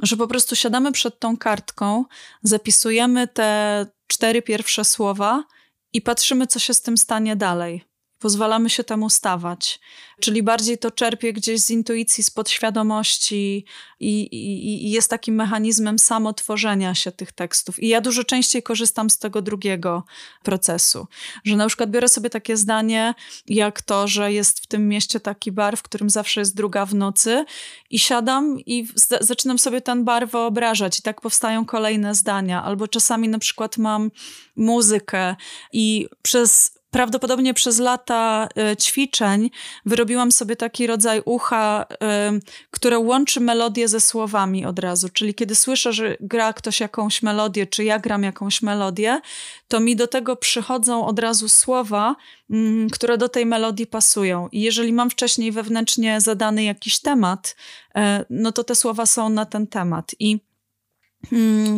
że po prostu siadamy przed tą kartką, zapisujemy te cztery pierwsze słowa i patrzymy, co się z tym stanie dalej. Pozwalamy się temu stawać. Czyli bardziej to czerpie gdzieś z intuicji, z podświadomości i, i, i, jest takim mechanizmem samotworzenia się tych tekstów. I ja dużo częściej korzystam z tego drugiego procesu. Że na przykład biorę sobie takie zdanie, jak to, że jest w tym mieście taki bar, w którym zawsze jest druga w nocy i siadam i zaczynam sobie ten bar wyobrażać i tak powstają kolejne zdania. Albo czasami na przykład mam muzykę i przez prawdopodobnie przez lata e, ćwiczeń wyrobiłam sobie taki rodzaj ucha, e, które łączy melodię ze słowami od razu. Czyli kiedy słyszę, że gra ktoś jakąś melodię, czy ja gram jakąś melodię, to mi do tego przychodzą od razu słowa, mm, które do tej melodii pasują. I jeżeli mam wcześniej wewnętrznie zadany jakiś temat, e, no to te słowa są na ten temat. I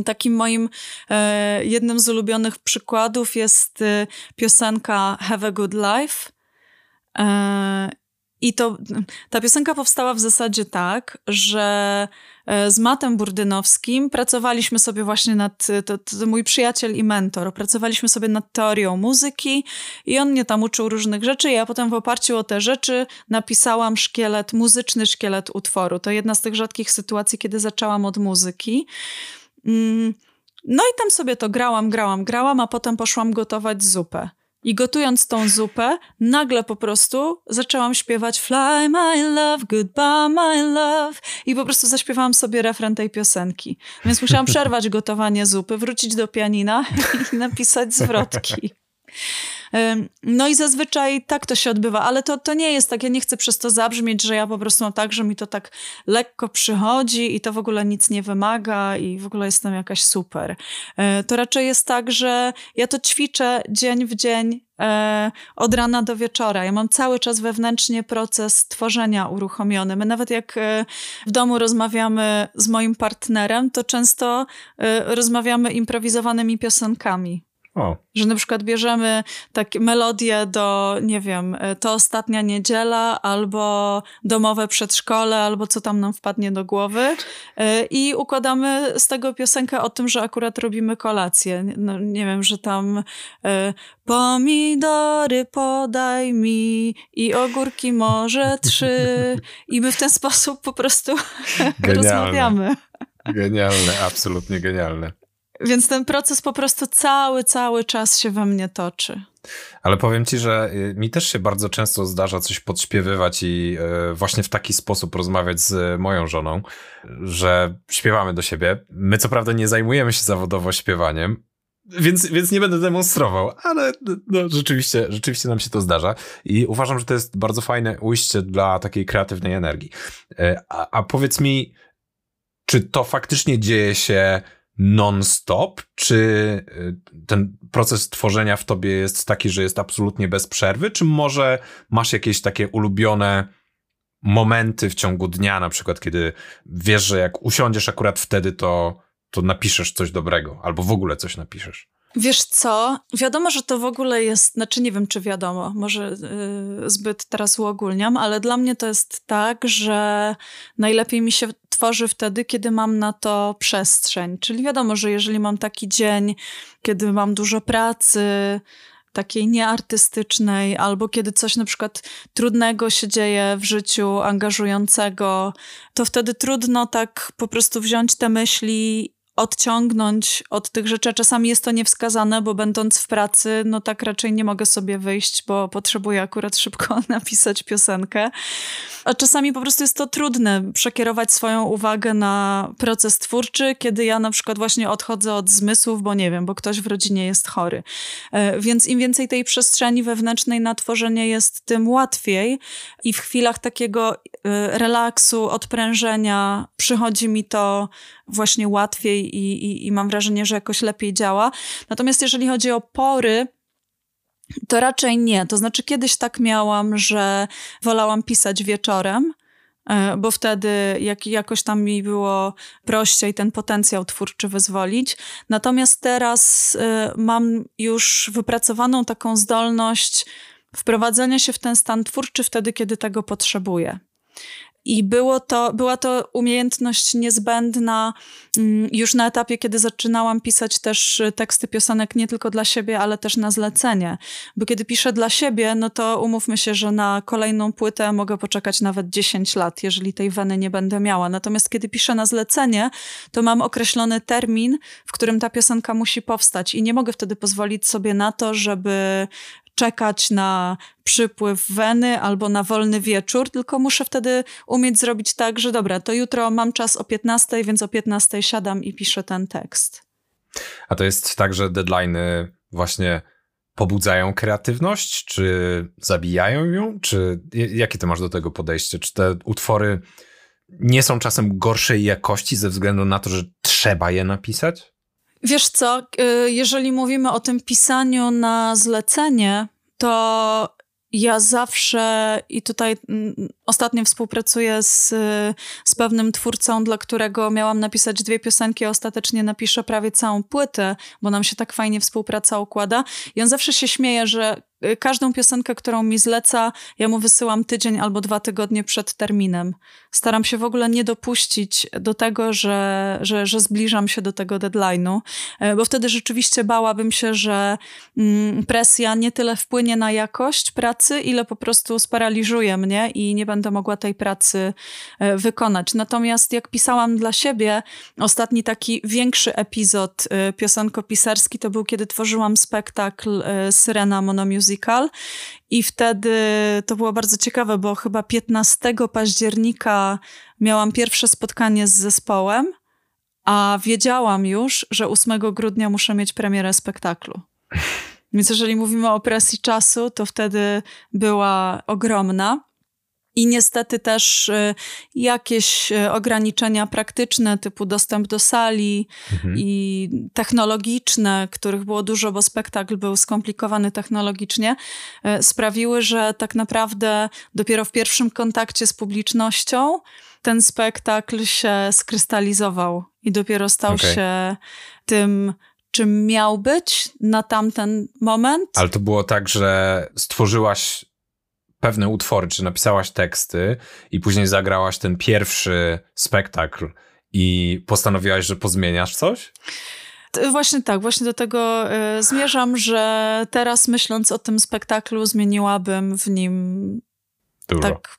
takim moim e, jednym z ulubionych przykładów jest e, piosenka Have a Good Life. E, I to, ta piosenka powstała w zasadzie tak, że z Matem Burdynowskim pracowaliśmy sobie właśnie nad, to, to mój przyjaciel i mentor, pracowaliśmy sobie nad teorią muzyki i on mnie tam uczył różnych rzeczy ja potem w oparciu o te rzeczy napisałam szkielet, muzyczny szkielet utworu. To jedna z tych rzadkich sytuacji, kiedy zaczęłam od muzyki. Mm, no i tam sobie to grałam, grałam, grałam, a potem poszłam gotować zupę. I gotując tą zupę, nagle po prostu zaczęłam śpiewać Fly my love, goodbye my love i po prostu zaśpiewałam sobie refren tej piosenki. Więc musiałam przerwać gotowanie zupy, wrócić do pianina i napisać zwrotki. No i zazwyczaj tak to się odbywa, ale to, to nie jest tak, ja nie chcę przez to zabrzmieć, że ja po prostu mam tak, że mi to tak lekko przychodzi i to w ogóle nic nie wymaga i w ogóle jestem jakaś super. E, to raczej jest tak, że ja to ćwiczę dzień w dzień, e, od rana do wieczora. Ja mam cały czas wewnętrznie proces tworzenia uruchomiony. My nawet jak e, w domu rozmawiamy z moim partnerem, to często rozmawiamy improwizowanymi piosenkami. O. Że na przykład bierzemy takie melodie do, nie wiem, to ostatnia niedziela, albo domowe przedszkole, albo co tam nam wpadnie do głowy e, i układamy z tego piosenkę o tym, że akurat robimy kolację. No, nie wiem, że tam e, pomidory podaj mi i ogórki może trzy i my w ten sposób po prostu rozmawiamy. Genialne, absolutnie genialne. Więc ten proces po prostu cały, cały czas się we mnie toczy. Ale powiem ci, że y, mi też się bardzo często zdarza coś podśpiewywać i y, właśnie w taki sposób rozmawiać z moją żoną, że śpiewamy do siebie. My co prawda nie zajmujemy się zawodowo śpiewaniem, więc, więc nie będę demonstrował, ale no, rzeczywiście, rzeczywiście nam się to zdarza i uważam, że to jest bardzo fajne ujście dla takiej kreatywnej energii. Y, a, a powiedz mi, czy to faktycznie dzieje się non-stop? Czy y, ten proces tworzenia w tobie jest taki, że jest absolutnie bez przerwy? Czy może masz jakieś takie ulubione momenty w ciągu dnia, na przykład, kiedy wiesz, że jak usiądziesz akurat wtedy, to, to napiszesz coś dobrego, albo w ogóle coś napiszesz? Wiesz co? Wiadomo, że to w ogóle jest, znaczy nie wiem, czy wiadomo, może yy, zbyt teraz uogólniam, ale dla mnie to jest tak, że najlepiej mi się tworzy wtedy, kiedy mam na to przestrzeń. Czyli wiadomo, że jeżeli mam taki dzień, kiedy mam dużo pracy, takiej nieartystycznej, albo kiedy coś na przykład trudnego się dzieje w życiu, angażującego, to wtedy trudno tak po prostu wziąć te myśli odciągnąć od tych rzeczy. Czasami jest to niewskazane, bo będąc w pracy, no tak raczej nie mogę sobie wyjść, bo potrzebuję akurat szybko napisać piosenkę. A czasami po prostu jest to trudne przekierować swoją uwagę na proces twórczy, kiedy ja na przykład właśnie odchodzę od zmysłów, bo nie wiem, bo ktoś w rodzinie jest chory. E, więc im więcej tej przestrzeni wewnętrznej na tworzenie jest, tym łatwiej i w chwilach takiego e, relaksu, odprężenia przychodzi mi to właśnie łatwiej i, i, i mam wrażenie, że jakoś lepiej działa. Natomiast jeżeli chodzi o pory, to raczej nie. To znaczy, kiedyś tak miałam, że wolałam pisać wieczorem, e, bo wtedy jak, jakoś tam mi było prościej ten potencjał twórczy wyzwolić. Natomiast teraz y, mam już wypracowaną taką zdolność wprowadzenia się w ten stan twórczy wtedy, kiedy tego potrzebuję. I było to, była to umiejętność niezbędna mm, już na etapie, kiedy zaczynałam pisać też teksty piosenek nie tylko dla siebie, ale też na zlecenie. Bo kiedy piszę dla siebie, no to umówmy się, że na kolejną płytę mogę poczekać nawet 10 lat, jeżeli tej weny nie będę miała. Natomiast kiedy piszę na zlecenie, to mam określony termin, w którym ta piosenka musi powstać i nie mogę wtedy pozwolić sobie na to, żeby czekać na przypływ weny albo na wolny wieczór, tylko muszę wtedy umieć zrobić tak, że dobra, to jutro mam czas o 15, więc o 15 siadam i piszę ten tekst. A to jest tak, że deadline'y właśnie pobudzają kreatywność, czy zabijają ją? Czy jakie ty masz do tego podejście? Czy te utwory nie są czasem gorszej jakości ze względu na to, że trzeba je napisać? Wiesz co, y, jeżeli mówimy o tym pisaniu na zlecenie, to ja zawsze i tutaj mm, ostatnio współpracuję z, z pewnym twórcą, dla którego miałam napisać dwie piosenki, a ostatecznie napiszę prawie całą płytę, bo nam się tak fajnie współpraca układa. I on zawsze się śmieje, że Y, każdą piosenkę, którą mi zleca, ja mu wysyłam tydzień albo dwa tygodnie przed terminem. Staram się w ogóle nie dopuścić do tego, że, że, że zbliżam się do tego deadline'u, y, bo wtedy rzeczywiście bałabym się, że mm, presja nie tyle wpłynie na jakość pracy, ile po prostu sparaliżuje mnie i nie będę mogła tej pracy y, wykonać. Natomiast jak pisałam dla siebie, ostatni taki większy epizod piosenkopisarski to był, kiedy tworzyłam spektakl Syrena Monomusic musical. I wtedy to było bardzo ciekawe, bo chyba 15 października miałam pierwsze spotkanie z zespołem, a wiedziałam już, że 8 grudnia muszę mieć premierę spektaklu. Więc jeżeli mówimy o presji czasu, to wtedy była ogromna. I niestety też y, jakieś y, ograniczenia praktyczne, typu dostęp do sali mhm. i technologiczne, których było dużo, bo spektakl był skomplikowany technologicznie, y, sprawiły, że tak naprawdę dopiero w pierwszym kontakcie z publicznością ten spektakl się skrystalizował i dopiero stał okay. się tym czym miał być na tamten moment. Ale to było tak, że stworzyłaś pewne utwory, czy napisałaś teksty i później zagrałaś ten pierwszy spektakl i postanowiłaś, że pozmieniasz coś? Właśnie tak, właśnie do tego y, zmierzam, że teraz myśląc o tym spektaklu, zmieniłabym w nim dużo. tak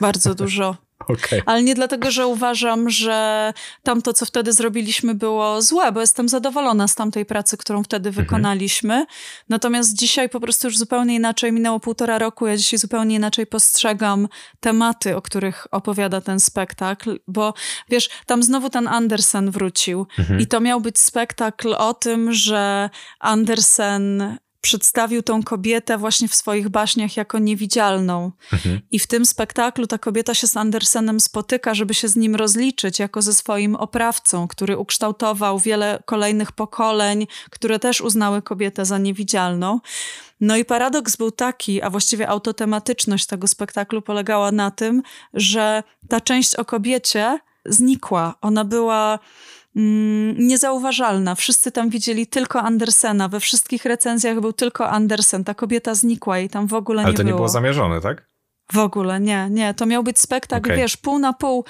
bardzo dużo. Okay. Ale nie dlatego, że uważam, że tamto, co wtedy zrobiliśmy, było złe, bo jestem zadowolona z tamtej pracy, którą wtedy mhm. wykonaliśmy. Natomiast dzisiaj po prostu już zupełnie inaczej, minęło półtora roku, ja dzisiaj zupełnie inaczej postrzegam tematy, o których opowiada ten spektakl, bo wiesz, tam znowu ten Andersen wrócił mhm. i to miał być spektakl o tym, że Andersen przedstawił tą kobietę właśnie w swoich baśniach jako niewidzialną. Mhm. I w tym spektaklu ta kobieta się z Andersenem spotyka, żeby się z nim rozliczyć, jako ze swoim oprawcą, który ukształtował wiele kolejnych pokoleń, które też uznały kobietę za niewidzialną. No i paradoks był taki, a właściwie autotematyczność tego spektaklu polegała na tym, że ta część o kobiecie znikła. Ona była niezauważalna. Wszyscy tam widzieli tylko Andersena. We wszystkich recenzjach był tylko Andersen. Ta kobieta znikła i tam w ogóle nie było. Ale to nie było zamierzone, tak? W ogóle nie, nie. To miał być spektakl, okay. wiesz, pół na pół.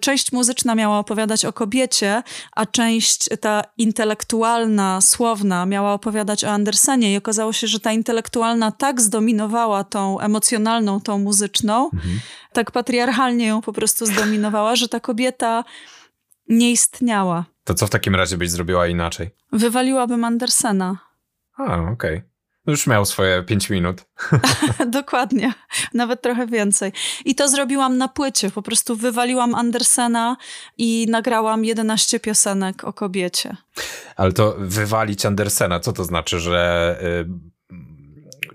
Część muzyczna miała opowiadać o kobiecie, a część ta intelektualna, słowna miała opowiadać o Andersenie i okazało się, że ta intelektualna tak zdominowała tą emocjonalną, tą muzyczną, mhm. tak patriarchalnie ją po prostu zdominowała, że ta kobieta nie istniała. To co w takim razie byś zrobiła inaczej? Wywaliłabym Andersena. A, okej. Okay. Już miał swoje pięć minut. Dokładnie, nawet trochę więcej. I to zrobiłam na płycie. Po prostu wywaliłam Andersena i nagrałam 11 piosenek o kobiecie. Ale to wywalić Andersena, co to znaczy, że y,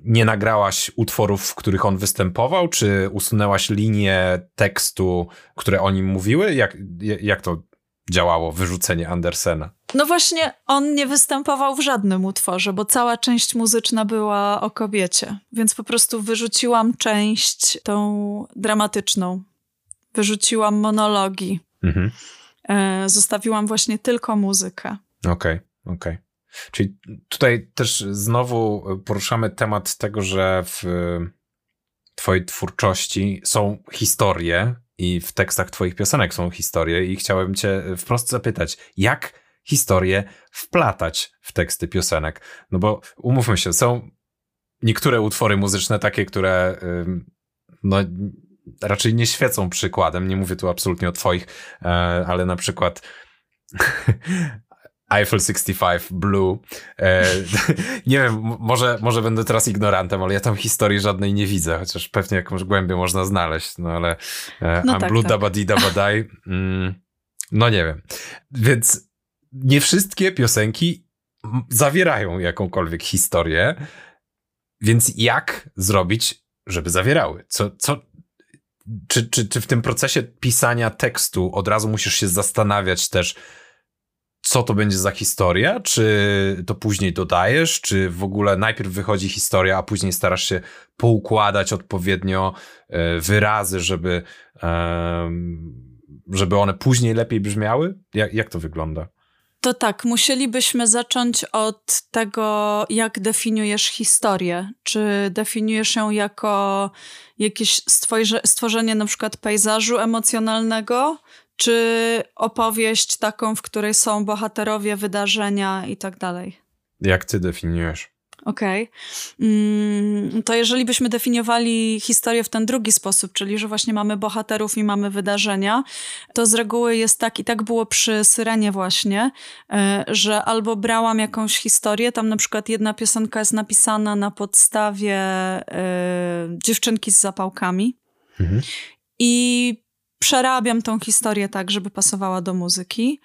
nie nagrałaś utworów, w których on występował, czy usunęłaś linię tekstu, które o nim mówiły? Jak, jak to działało wyrzucenie Andersena? No właśnie, on nie występował w żadnym utworze, bo cała część muzyczna była o kobiecie, więc po prostu wyrzuciłam część tą dramatyczną. Wyrzuciłam monologi. Mhm. E, zostawiłam właśnie tylko muzykę. Okej, okay, okej. Okay. Czyli tutaj też znowu poruszamy temat tego, że w twojej twórczości są historie, i w tekstach twoich piosenek są historie i chciałem cię wprost zapytać, jak historię wplatać w teksty piosenek? No bo umówmy się, są niektóre utwory muzyczne takie, które no raczej nie świecą przykładem, nie mówię tu absolutnie o twoich, e, ale na przykład Eiffel 65 Blue. E, nie wiem, może, może będę teraz ignorantem, ale ja tam historii żadnej nie widzę, chociaż pewnie jakąś głębię można znaleźć, no ale e, no tak, Blue tak. Dabadi Dabadai, mm, no nie wiem. Więc nie wszystkie piosenki zawierają jakąkolwiek historię, więc jak zrobić, żeby zawierały? Co, co, czy, czy, czy w tym procesie pisania tekstu od razu musisz się zastanawiać też, co to będzie za historia? Czy to później dodajesz? Czy w ogóle najpierw wychodzi historia, a później starasz się poukładać odpowiednio e, wyrazy, żeby, żeby one później lepiej brzmiały? Jak, jak to wygląda? To tak, musielibyśmy zacząć od tego, jak definiujesz historię. Czy definiujesz ją jako jakieś stworzenie na przykład pejzażu emocjonalnego, czy opowieść taką, w której są bohaterowie, wydarzenia i tak dalej? Jak ty definiujesz? Okej. Okay. Mm, to jeżeli byśmy definiowali historię w ten drugi sposób, czyli że właśnie mamy bohaterów i mamy wydarzenia, to z reguły jest tak, i tak było przy Syrenie właśnie, e, że albo brałam jakąś historię, tam na przykład jedna piosenka jest napisana na podstawie y, dziewczynki z zapałkami. Mhm. I przerabiam tą historię tak, żeby pasowała do muzyki.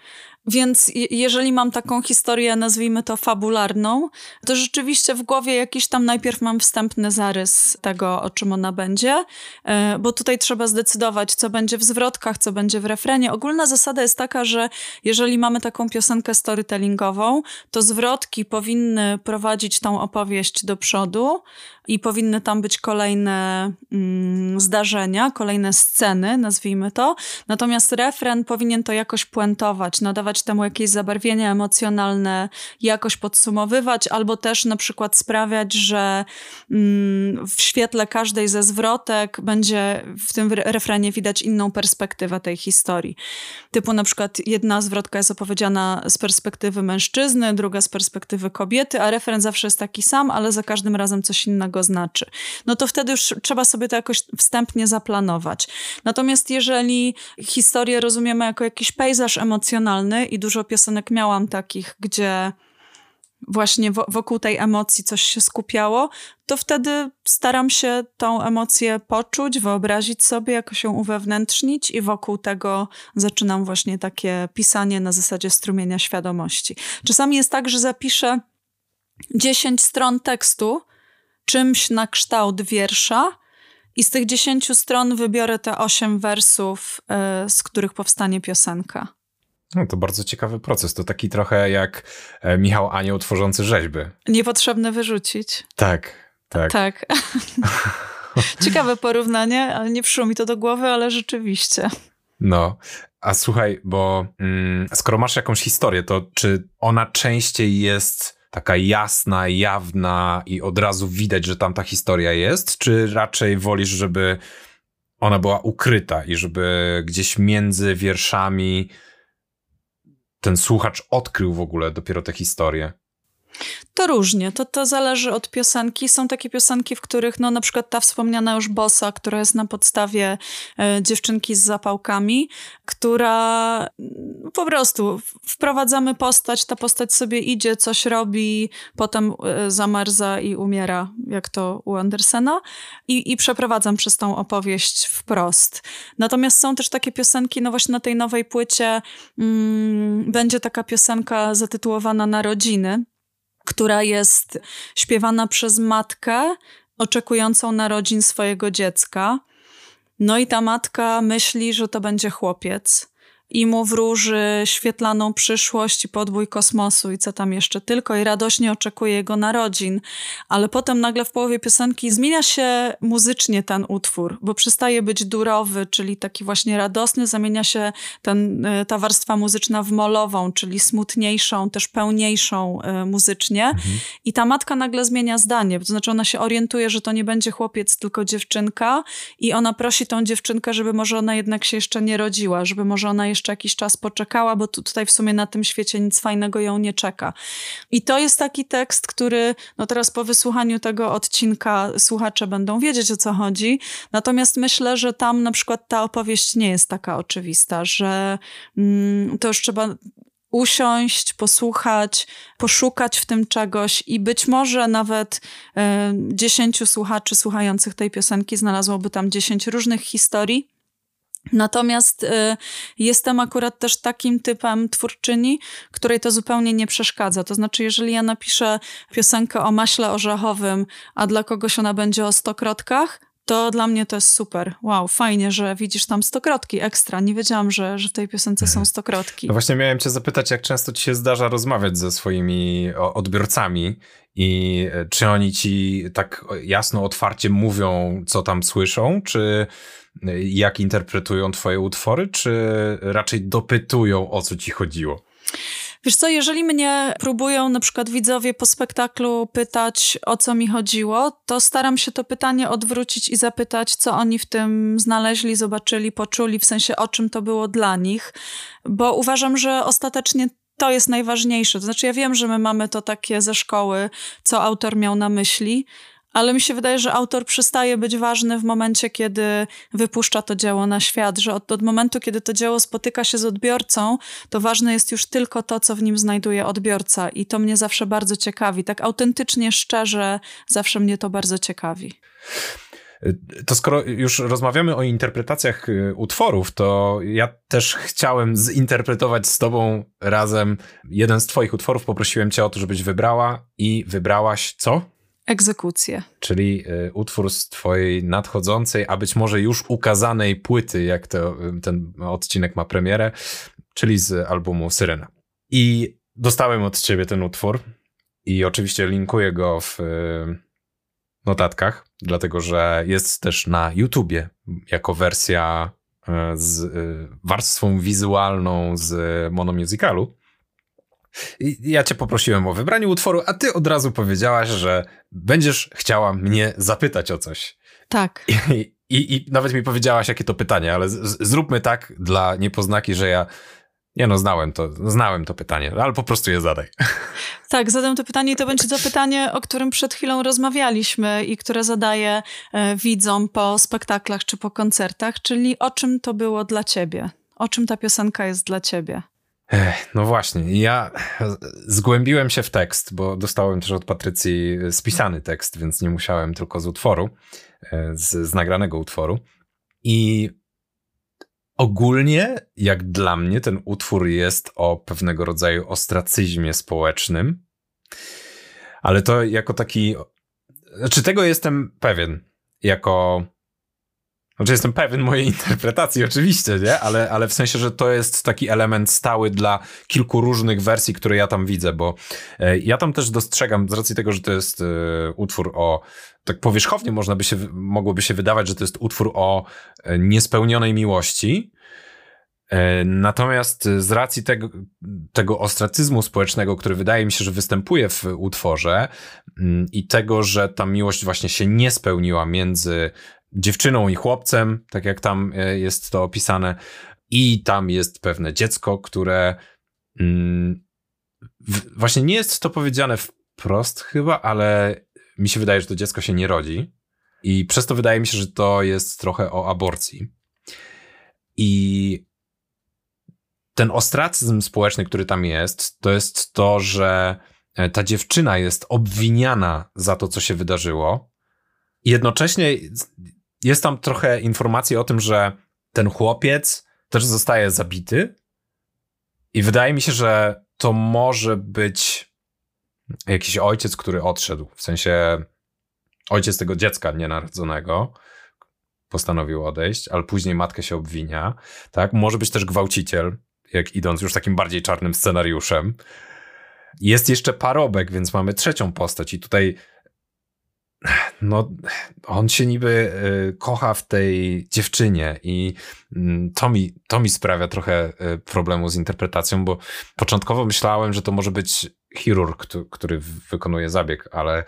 Więc jeżeli mam taką historię, nazwijmy to fabularną, to rzeczywiście w głowie jakiś tam najpierw mam wstępny zarys tego, o czym ona będzie, e, bo tutaj trzeba zdecydować, co będzie w zwrotkach, co będzie w refrenie. Ogólna zasada jest taka, że jeżeli mamy taką piosenkę storytellingową, to zwrotki powinny prowadzić tą opowieść do przodu i powinny tam być kolejne mm, zdarzenia, kolejne sceny, nazwijmy to. Natomiast refren powinien to jakoś puentować, nadawać temu jakieś zabarwienie emocjonalne, jakoś podsumowywać, albo też na przykład sprawiać, że mm, w świetle każdej ze zwrotek będzie w tym refrenie widać inną perspektywę tej historii. Typu na przykład jedna zwrotka jest opowiedziana z perspektywy mężczyzny, druga z perspektywy kobiety, a refren zawsze jest taki sam, ale za każdym razem coś innego znaczy. No to wtedy już trzeba sobie to jakoś wstępnie zaplanować. Natomiast jeżeli historię rozumiemy jako jakiś pejzaż emocjonalny i dużo piosenek miałam takich, gdzie właśnie wokół tej emocji coś się skupiało, to wtedy staram się tą emocję poczuć, wyobrazić sobie, jakoś ją uwewnętrznić i wokół tego zaczynam właśnie takie pisanie na zasadzie strumienia świadomości. Czasami jest tak, że zapiszę 10 stron tekstu czymś na kształt wiersza i z tych 10 stron wybiorę te 8 wersów, y, z których powstanie piosenka. No to bardzo ciekawy proces. To taki trochę jak e, Michał Anioł tworzący rzeźby. Niepotrzebne wyrzucić. Tak, tak. Tak. Ciekawe porównanie, ale nie przyszło mi to do głowy, ale rzeczywiście. No, a słuchaj, bo mm, skoro masz jakąś historię, to czy ona częściej jest taka jasna, jawna i od razu widać, że tam ta historia jest, czy raczej wolisz, żeby ona była ukryta i żeby gdzieś między wierszami ten słuchacz odkrył w ogóle dopiero tę historię? To różnie, to, to zależy od piosenki. Są takie piosenki, w których no na przykład ta wspomniana już Bossa, która jest na podstawie e, dziewczynki z zapałkami, która no, po prostu wprowadzamy postać, ta postać sobie idzie, coś robi, potem e, zamarza i umiera, jak to u Andersena i, i przeprowadzam przez tą opowieść wprost. Natomiast są też takie piosenki, no właśnie na tej nowej płycie mm, będzie taka piosenka zatytułowana Narodziny, która jest śpiewana przez matkę oczekującą narodzin swojego dziecka. No i ta matka myśli, że to będzie chłopiec i mu wróży świetlaną przyszłość i podbój kosmosu i co tam jeszcze tylko i radośnie oczekuje jego narodzin. Ale potem nagle w połowie piosenki zmienia się muzycznie ten utwór, bo przestaje być durowy, czyli taki właśnie radosny, zamienia się ten, e, ta warstwa muzyczna w molową, czyli smutniejszą, też pełniejszą e, muzycznie. Mhm. I ta matka nagle zmienia zdanie, to znaczy ona się orientuje, że to nie będzie chłopiec, tylko dziewczynka i ona prosi tą dziewczynkę, żeby może ona jednak się jeszcze nie rodziła, żeby może ona jeszcze jeszcze jakiś czas poczekała, bo tutaj w sumie na tym świecie nic fajnego ją nie czeka. I to jest taki tekst, który no teraz po wysłuchaniu tego odcinka słuchacze będą wiedzieć o co chodzi. Natomiast myślę, że tam na przykład ta opowieść nie jest taka oczywista, że mm, to już trzeba usiąść, posłuchać, poszukać w tym czegoś i być może nawet e, dziesięciu słuchaczy słuchających tej piosenki znalazłoby tam dziesięć różnych historii Natomiast y, jestem akurat też takim typem twórczyni, której to zupełnie nie przeszkadza. To znaczy, jeżeli ja napiszę piosenkę o maśle orzechowym, a dla kogoś ona będzie o stokrotkach, to dla mnie to jest super. Wow, fajnie, że widzisz tam stokrotki ekstra. Nie wiedziałam, że, że w tej piosence są mhm. stokrotki. No właśnie miałem cię zapytać, jak często ci się zdarza rozmawiać ze swoimi odbiorcami i e, czy oni ci tak jasno, otwarcie mówią, co tam słyszą, czy jak interpretują twoje utwory, czy raczej dopytują, o co ci chodziło? Wiesz co, jeżeli mnie próbują na przykład widzowie po spektaklu pytać, o co mi chodziło, to staram się to pytanie odwrócić i zapytać, co oni w tym znaleźli, zobaczyli, poczuli, w sensie o czym to było dla nich, bo uważam, że ostatecznie to jest najważniejsze. To znaczy, ja wiem, że my mamy to takie ze szkoły, co autor miał na myśli, ale mi się wydaje, że autor przestaje być ważny w momencie, kiedy wypuszcza to dzieło na świat, że od, od, momentu, kiedy to dzieło spotyka się z odbiorcą, to ważne jest już tylko to, co w nim znajduje odbiorca i to mnie zawsze bardzo ciekawi. Tak autentycznie, szczerze, zawsze mnie to bardzo ciekawi. To skoro już rozmawiamy o interpretacjach y, utworów, to ja też chciałem zinterpretować z tobą razem jeden z twoich utworów. Poprosiłem cię o to, żebyś wybrała i wybrałaś co? Egzekucję. Czyli y, utwór z twojej nadchodzącej, a być może już ukazanej płyty, jak to, y, ten odcinek ma premierę, czyli z albumu Syrena. I dostałem od ciebie ten utwór i oczywiście linkuję go w y, notatkach, dlatego że jest też na YouTubie jako wersja z warstwą wizualną z monomusicalu. Ja cię poprosiłem o wybranie utworu, a ty od razu powiedziałaś, że będziesz chciała mnie zapytać o coś. Tak. I, i, i nawet mi powiedziałaś, jakie to pytanie, ale z, zróbmy tak dla niepoznaki, że ja nie no, znałem to, znałem to pytanie, ale po prostu je zadaj. Tak, zadam to pytanie i to będzie to pytanie, o którym przed chwilą rozmawialiśmy i które zadaję e, widzom po spektaklach czy po koncertach, czyli o czym to było dla ciebie? O czym ta piosenka jest dla ciebie? No właśnie, ja zgłębiłem się w tekst, bo dostałem też od Patrycji spisany tekst, więc nie musiałem tylko z utworu, e, z, z nagranego utworu. I ogólnie, jak dla mnie, ten utwór jest o pewnego rodzaju ostracyzmie społecznym, ale to jako taki. Znaczy, tego jestem pewien, jako znaczy jestem pewien mojej interpretacji oczywiście, nie? Ale, ale w sensie, że to jest taki element stały dla kilku różnych wersji, które ja tam widzę, bo e, ja tam też dostrzegam, z racji tego, że to jest e, utwór o, tak powierzchownie można by się, mogłoby się wydawać, że to jest utwór o e, niespełnionej miłości, Natomiast z racji tego, tego ostracyzmu społecznego, który wydaje mi się, że występuje w utworze mm, i tego, że ta miłość właśnie się nie spełniła między dziewczyną i chłopcem, tak jak tam e, jest to opisane. I tam jest pewne dziecko, które mm, w, właśnie nie jest to powiedziane wprost chyba, ale mi się wydaje, że to dziecko się nie rodzi. I przez to wydaje mi się, że to jest trochę o aborcji. I ten ostracyzm społeczny, który tam jest, to jest to, że e, ta dziewczyna jest obwiniana za to, co się wydarzyło. I jednocześnie jest tam trochę informacji o tym, że ten chłopiec też zostaje zabity. I wydaje mi się, że to może być jakiś ojciec, który odszedł. W sensie ojciec tego dziecka nienarodzonego postanowił odejść, ale później matkę się obwinia. Tak? Może być też gwałciciel, jak idąc już takim bardziej czarnym scenariuszem. Jest jeszcze parobek, więc mamy trzecią postać i tutaj no, on się niby y, kocha w tej dziewczynie i mm, to mi, to mi sprawia trochę y, problemu z interpretacją, bo początkowo myślałem, że to może być chirurg, który wykonuje zabieg, ale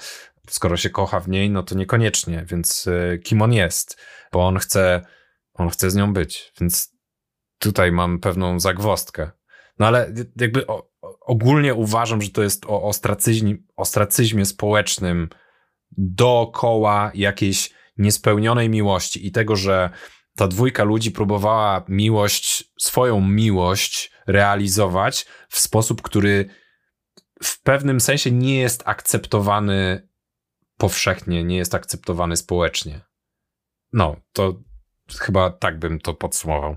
skoro się kocha w niej, no to niekoniecznie, więc y, kim on jest, bo on chce, on chce z nią być, więc tutaj mam pewną zagwostkę. No ale jakby ogólnie uważam, że to jest o ostracyzmie, ostracyzmie społecznym, dookoła jakiejś niespełnionej miłości i tego, że ta dwójka ludzi próbowała miłość, swoją miłość realizować w sposób, który w pewnym sensie nie jest akceptowany powszechnie, nie jest akceptowany społecznie. No, to chyba tak bym to podsumował.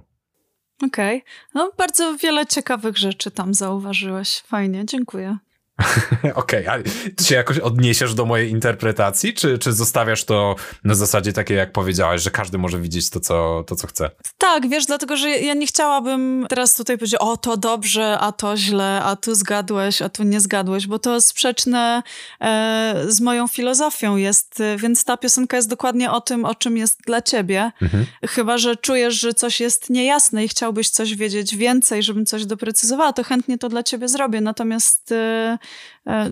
Okej. Okay. No, bardzo wiele ciekawych rzeczy tam zauważyłeś. Fajnie, dziękuję. Okej, okay, a ty się jakoś odniesiesz do mojej interpretacji, czy, czy zostawiasz to na zasadzie takiej, jak powiedziałaś, że każdy może widzieć to co, to, co chce? Tak, wiesz, dlatego, że ja nie chciałabym teraz tutaj powiedzieć, o to dobrze, a to źle, a tu zgadłeś, a tu nie zgadłeś, bo to sprzeczne e, z moją filozofią jest, więc ta piosenka jest dokładnie o tym, o czym jest dla ciebie. Mhm. Chyba, że czujesz, że coś jest niejasne i chciałbyś coś wiedzieć więcej, żebym coś doprecyzowała, to chętnie to dla ciebie zrobię. Natomiast E,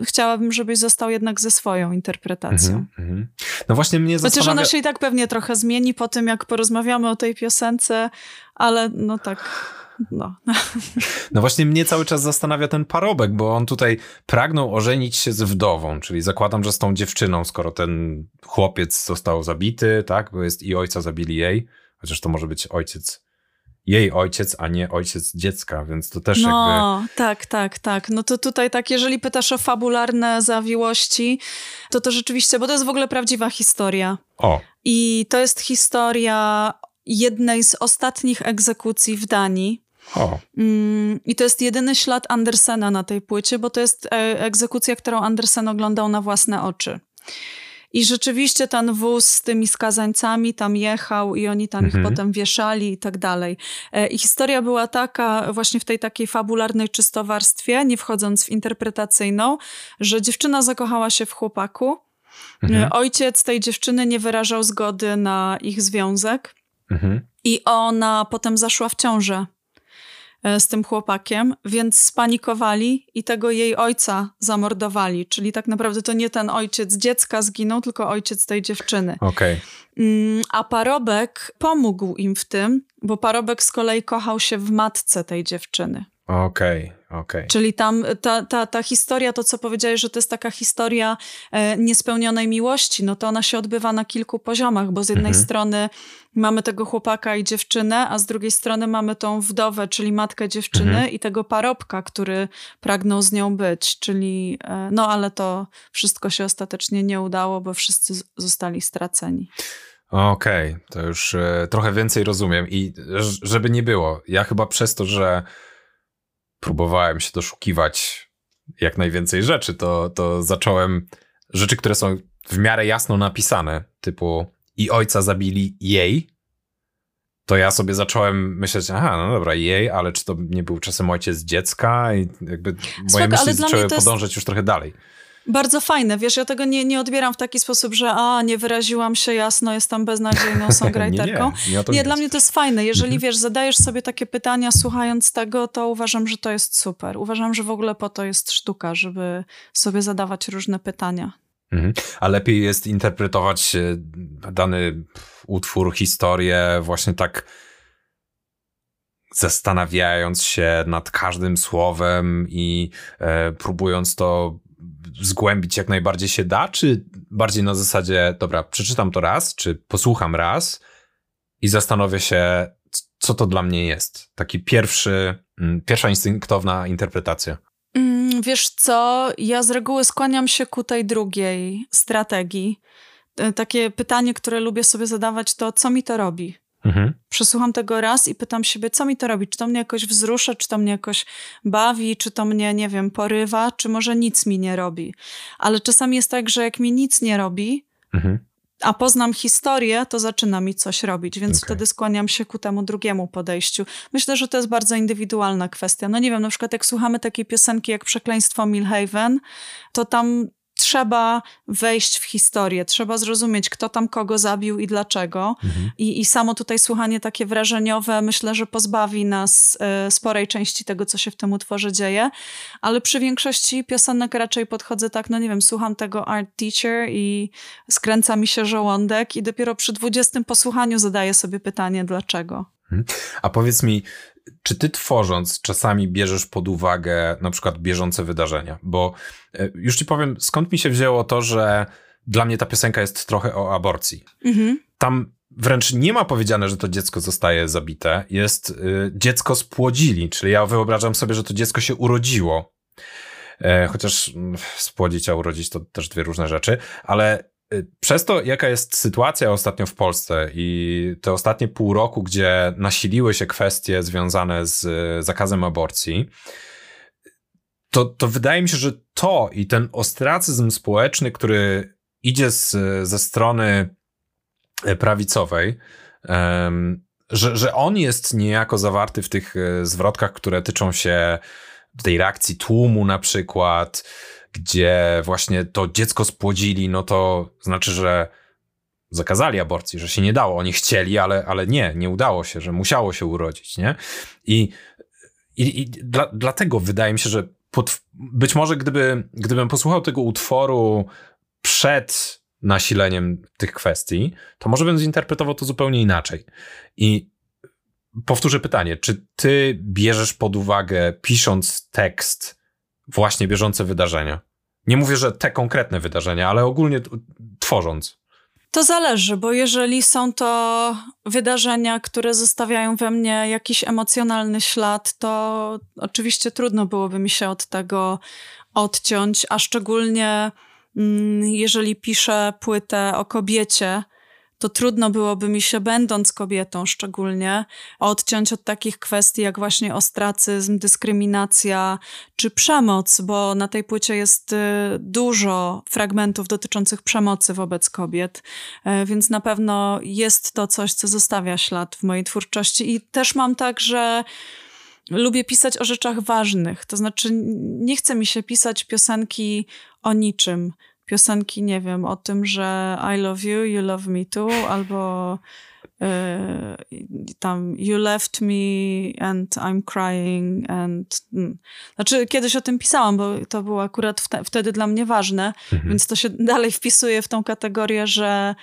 chciałabym, żebyś został jednak ze swoją interpretacją. Mm -hmm. No właśnie mnie zastanawia... Chociaż ona się i tak pewnie trochę zmieni po tym, jak porozmawiamy o tej piosence, ale no tak... No. no właśnie mnie cały czas zastanawia ten parobek, bo on tutaj pragnął ożenić się z wdową, czyli zakładam, że z tą dziewczyną, skoro ten chłopiec został zabity, tak, bo jest i ojca zabili jej, chociaż to może być ojciec jej ojciec, a nie ojciec dziecka, więc to też no, jakby... tak, tak, tak. No to tutaj tak, jeżeli pytasz o fabularne zawiłości, to to rzeczywiście, bo to jest w ogóle prawdziwa historia. O. I to jest historia jednej z ostatnich egzekucji w Danii. O. Mm, I to jest jedyny ślad Andersena na tej płycie, bo to jest e, egzekucja, którą Andersen oglądał na własne oczy. I rzeczywiście ten wóz z tymi skazańcami tam jechał i oni tam mhm. ich potem wieszali i tak dalej. E, I historia była taka, właśnie w tej takiej fabularnej czystowarstwie, nie wchodząc w interpretacyjną, że dziewczyna zakochała się w chłopaku. Mhm. E, ojciec tej dziewczyny nie wyrażał zgody na ich związek. Mhm. I ona potem zaszła w ciążę z tym chłopakiem, więc spanikowali i tego jej ojca zamordowali. Czyli tak naprawdę to nie ten ojciec dziecka zginął, tylko ojciec tej dziewczyny. Okej. Okay. Mm, a parobek pomógł im w tym, bo parobek z kolei kochał się w matce tej dziewczyny. Okej, okay, okej. Okay. Czyli tam ta, ta, ta historia, to co powiedziałeś, że to jest taka historia e, niespełnionej miłości, no to ona się odbywa na kilku poziomach, bo z jednej mhm. strony mamy tego chłopaka i dziewczynę, a z drugiej strony mamy tą wdowę, czyli matkę dziewczyny mhm. i tego parobka, który pragnął z nią być, czyli e, no ale to wszystko się ostatecznie nie udało, bo wszyscy zostali straceni. Okej, okay, to już e, trochę więcej rozumiem i żeby nie było, ja chyba przez to, że próbowałem się doszukiwać jak najwięcej rzeczy, to, to zacząłem rzeczy, które są w miarę jasno napisane, typu i ojca zabili jej, to ja sobie zacząłem myśleć, aha, no dobra, jej, ale czy to nie był czasem ojciec dziecka? I jakby moje myśli zaczęły podążać jest... już trochę dalej. Bardzo fajne, wiesz, ja tego nie, nie odbieram w taki sposób, że a, nie wyraziłam się jasno, jestem beznadziejną songwriterką. nie, nie, nie, nie dla mnie to jest fajne. Jeżeli, mhm. wiesz, zadajesz sobie takie pytania słuchając tego, to uważam, że to jest super. Uważam, że w ogóle po to jest sztuka, żeby sobie zadawać różne pytania. Mhm. A lepiej jest interpretować e, dany utwór, historię właśnie tak zastanawiając się nad każdym słowem i e, próbując to zgłębić jak najbardziej się da, czy bardziej na zasadzie, dobra, przeczytam to raz, czy posłucham raz i zastanowię się, co to dla mnie jest. Taki pierwszy, mm, pierwsza instynktowna interpretacja. Mm, wiesz co, ja z reguły skłaniam się ku tej drugiej strategii. E, takie pytanie, które lubię sobie zadawać, to co mi to robi? Mhm. Przesłucham tego raz i pytam siebie, co mi to robi? Czy to mnie jakoś wzrusza, czy to mnie jakoś bawi, czy to mnie, nie wiem, porywa, czy może nic mi nie robi. Ale czasami jest tak, że jak mi nic nie robi, mhm. a poznam historię, to zaczyna mi coś robić, więc okay. wtedy skłaniam się ku temu drugiemu podejściu. Myślę, że to jest bardzo indywidualna kwestia. No nie wiem, na przykład jak słuchamy takiej piosenki jak Przekleństwo Milhaven, to tam trzeba wejść w historię, trzeba zrozumieć, kto tam kogo zabił i dlaczego. Mhm. I, I samo tutaj słuchanie takie wrażeniowe, myślę, że pozbawi nas y, sporej części tego, co się w tym utworze dzieje. Ale przy większości piosenek raczej podchodzę tak, no nie wiem, słucham tego Art Teacher i skręca mi się żołądek, i dopiero przy dwudziestym posłuchaniu zadaję sobie pytanie, dlaczego. Mhm. A powiedz mi, czy ty tworząc czasami bierzesz pod uwagę na przykład bieżące wydarzenia? Bo e, już ci powiem, skąd mi się wzięło to, że dla mnie ta piosenka jest trochę o aborcji. Mhm. Tam wręcz nie ma powiedziane, że to dziecko zostaje zabite. Jest y, dziecko spłodzili, czyli ja wyobrażam sobie, że to dziecko się urodziło. E, chociaż mm, spłodzić, a urodzić to też dwie różne rzeczy, ale przez to, jaka jest sytuacja ostatnio w Polsce i te ostatnie pół roku, gdzie nasiliły się kwestie związane z zakazem aborcji, to, to wydaje mi się, że to i ten ostracyzm społeczny, który idzie z, ze strony y, prawicowej, że, że on jest niejako zawarty w tych zwrotkach, które tyczą się tej reakcji tłumu na przykład, gdzie właśnie to dziecko spłodzili, no to znaczy, że zakazali aborcji, że się nie dało. Oni chcieli, ale, ale nie, nie udało się, że musiało się urodzić, nie? I, i, i dla, dlatego wydaje mi się, że pod, być może gdyby, gdybym posłuchał tego utworu przed nasileniem tych kwestii, to może bym zinterpretował to zupełnie inaczej. I powtórzę pytanie, czy ty bierzesz pod uwagę, pisząc tekst, właśnie bieżące wydarzenia. Nie mówię, że te konkretne wydarzenia, ale ogólnie tworząc. To zależy, bo jeżeli są to wydarzenia, które zostawiają we mnie jakiś emocjonalny ślad, to oczywiście trudno byłoby mi się od tego odciąć, a szczególnie mm, jeżeli piszę płytę o kobiecie, to trudno byłoby mi się, będąc kobietą szczególnie, odciąć od takich kwestii jak właśnie ostracyzm, dyskryminacja czy przemoc, bo na tej płycie jest y, dużo fragmentów dotyczących przemocy wobec kobiet, e, więc na pewno jest to coś, co zostawia ślad w mojej twórczości. I też mam tak, że lubię pisać o rzeczach ważnych. To znaczy, nie chce mi się pisać piosenki o niczym piosenki, nie wiem, o tym, że I love you, you love me too, albo tam You left me and I'm crying and... Mm. Znaczy kiedyś o tym pisałam, bo to było akurat wtedy dla mnie ważne, mhm. więc to się dalej wpisuje w tą kategorię, że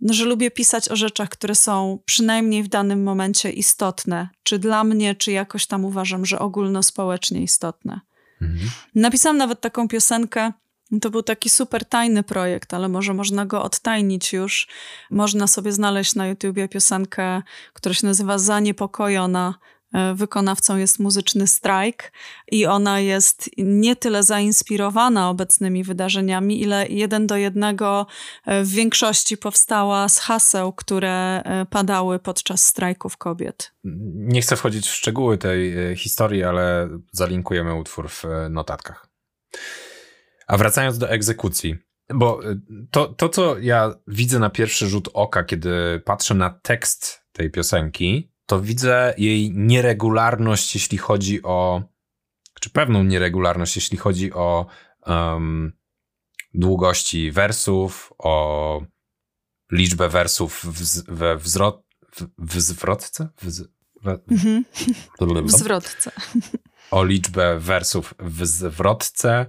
no, że lubię pisać o rzeczach, które są przynajmniej w danym momencie istotne, czy dla mnie, czy jakoś tam uważam, że ogólnospołecznie istotne. Mhm. Napisałam nawet taką piosenkę. To był taki super tajny projekt, ale może można go odtajnić już. Można sobie znaleźć na YouTubie piosenkę, która się nazywa Zaniepokojona E, wykonawcą jest muzyczny strajk i ona jest nie tyle zainspirowana obecnymi wydarzeniami, ile jeden do jednego e, w większości powstała z haseł, które e, padały podczas strajków kobiet. Nie chcę wchodzić w szczegóły tej historii, ale zalinkujemy utwór w notatkach. A wracając do egzekucji, bo to, to, co ja widzę na pierwszy rzut oka, kiedy patrzę na tekst tej piosenki, to widzę jej nieregularność, jeśli chodzi o, czy pewną nieregularność, jeśli chodzi o um, długości wersów, o liczbę wersów w, we wzrot, w, w zwrotce? W, we, mhm. w zwrotce. O liczbę wersów w zwrotce.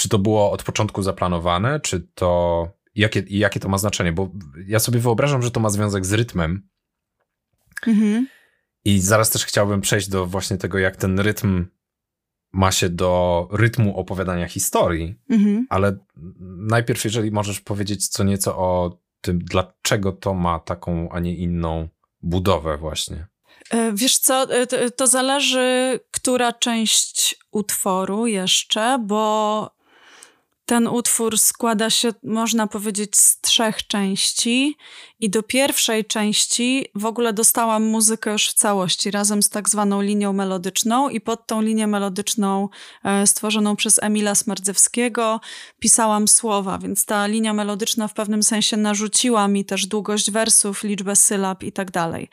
Czy to było od początku zaplanowane, czy to. Jakie, jakie to ma znaczenie? Bo ja sobie wyobrażam, że to ma związek z rytmem, Mhm. I zaraz też chciałbym przejść do właśnie tego, jak ten rytm ma się do rytmu opowiadania historii, mhm. ale najpierw, jeżeli możesz powiedzieć co nieco o tym, dlaczego to ma taką, a nie inną budowę właśnie. E, wiesz co, e, to zależy, która część utworu jeszcze, bo ten utwór składa się, można powiedzieć, z trzech części, i do pierwszej części w ogóle dostałam muzykę już w całości, razem z tak zwaną linią melodyczną, i pod tą linię melodyczną e, stworzoną przez Emila Smardzewskiego pisałam słowa, więc ta linia melodyczna w pewnym sensie narzuciła mi też długość wersów, liczbę sylab i tak dalej.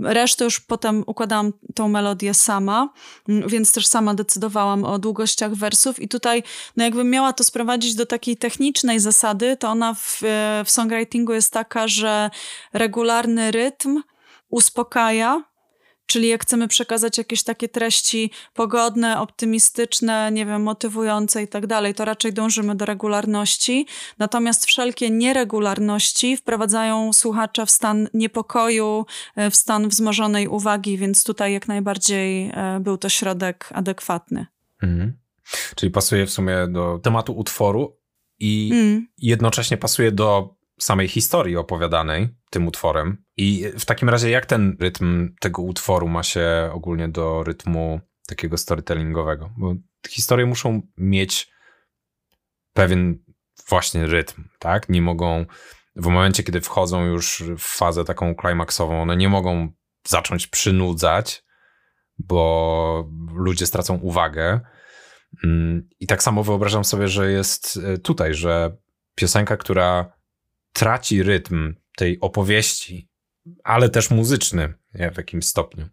Resztę już potem układałam tą melodię sama, więc też sama decydowałam o długościach wersów, i tutaj, no jakbym miała to sprowadzić, sprowadzić do takiej technicznej zasady, to ona w, e, w songwritingu jest taka, że regularny rytm uspokaja, Czyli jak chcemy przekazać jakieś takie treści pogodne, optymistyczne, nie wiem, motywujące i tak dalej, to raczej dążymy do regularności. Natomiast wszelkie nieregularności wprowadzają słuchacza w stan niepokoju, e, w stan wzmożonej uwagi, więc tutaj jak najbardziej e, był to środek adekwatny. Mhm. Czyli pasuje w sumie do tematu utworu i mm. jednocześnie pasuje do samej historii opowiadanej tym utworem. I w takim razie, jak ten rytm tego utworu ma się ogólnie do rytmu takiego storytellingowego? Bo historie muszą mieć pewien właśnie rytm, tak? Nie mogą, w momencie, kiedy wchodzą już w fazę taką klimaksową, one nie mogą zacząć przynudzać, bo ludzie stracą uwagę Mm, I tak samo wyobrażam sobie, że jest e, tutaj, że piosenka, która traci rytm tej opowieści, ale też muzyczny w jakimś stopniu,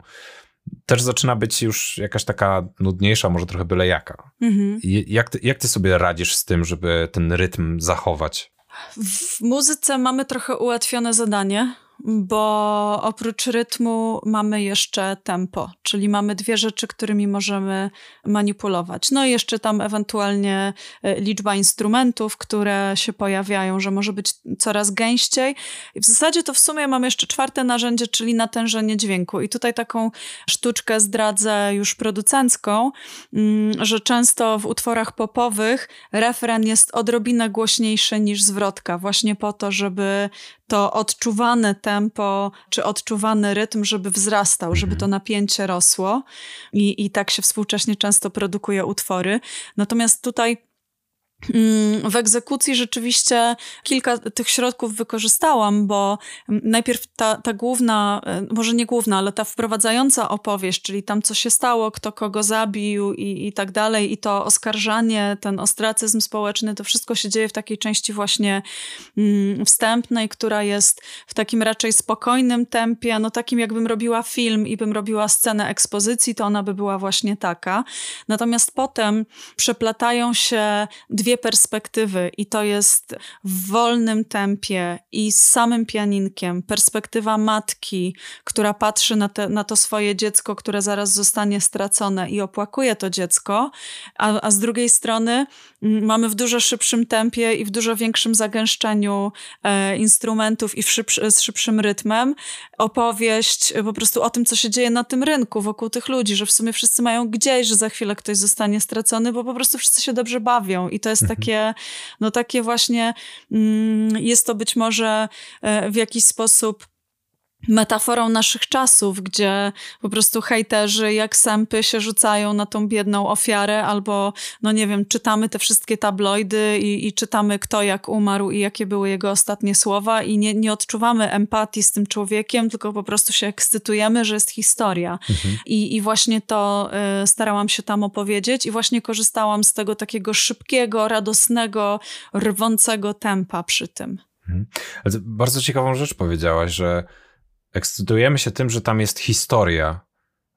też zaczyna być już jakaś taka nudniejsza, może trochę byle jaka. Mhm. Jak, ty, jak ty sobie radzisz z tym, żeby ten rytm zachować? W muzyce mamy trochę ułatwione zadanie, bo oprócz rytmu mamy jeszcze tempo, czyli mamy dwie rzeczy, którymi możemy manipulować. No i jeszcze tam ewentualnie e, liczba instrumentów, które się pojawiają, że może być coraz gęściej. I w zasadzie to w sumie mamy jeszcze czwarte narzędzie, czyli natężenie dźwięku. I tutaj taką sztuczkę zdradzę już producencką, mm, że często w utworach popowych refren jest odrobinę głośniejszy niż zwrotka, właśnie po to, żeby to odczuwane tempo, czy odczuwany rytm, żeby wzrastał, żeby to napięcie rosło. I, I tak się współcześnie często produkuje utwory. Natomiast tutaj w egzekucji rzeczywiście kilka tych środków wykorzystałam, bo najpierw ta, ta główna, e, może nie główna, ale ta wprowadzająca opowieść, czyli tam co się stało, kto kogo zabił i, i tak dalej, i to oskarżanie, ten ostracyzm społeczny, to wszystko się dzieje w takiej części właśnie mm, wstępnej, która jest w takim raczej spokojnym tempie, no takim jakbym robiła film i bym robiła scenę ekspozycji, to ona by była właśnie taka. Natomiast potem przeplatają się dwie dwie perspektywy i to jest w wolnym tempie i z samym pianinkiem. Perspektywa matki, która patrzy na, te, na to swoje dziecko, które zaraz zostanie stracone i opłakuje to dziecko, a, a z drugiej strony mamy w dużo szybszym tempie i w dużo większym zagęszczeniu e, instrumentów i szybszy, z szybszym rytmem opowieść po prostu o tym, co się dzieje na tym rynku wokół tych ludzi, że w sumie wszyscy mają gdzieś, że za chwilę ktoś zostanie stracony, bo po prostu wszyscy się dobrze bawią i to jest mhm. takie, no takie właśnie, mm, jest to być może e, w jakiś sposób metaforą naszych czasów, gdzie po prostu hejterzy jak sępy się rzucają na tą biedną ofiarę, albo, no nie wiem, czytamy te wszystkie tabloidy i, i czytamy kto jak umarł i jakie były jego ostatnie słowa i nie, nie odczuwamy empatii z tym człowiekiem, tylko po prostu się ekscytujemy, że jest historia. Mhm. I, I właśnie to y, starałam się tam opowiedzieć i właśnie korzystałam z tego takiego szybkiego, radosnego, rwącego tempa przy tym. Mhm. Bardzo ciekawą rzecz powiedziałaś, że ekscytujemy się tym, że tam jest historia,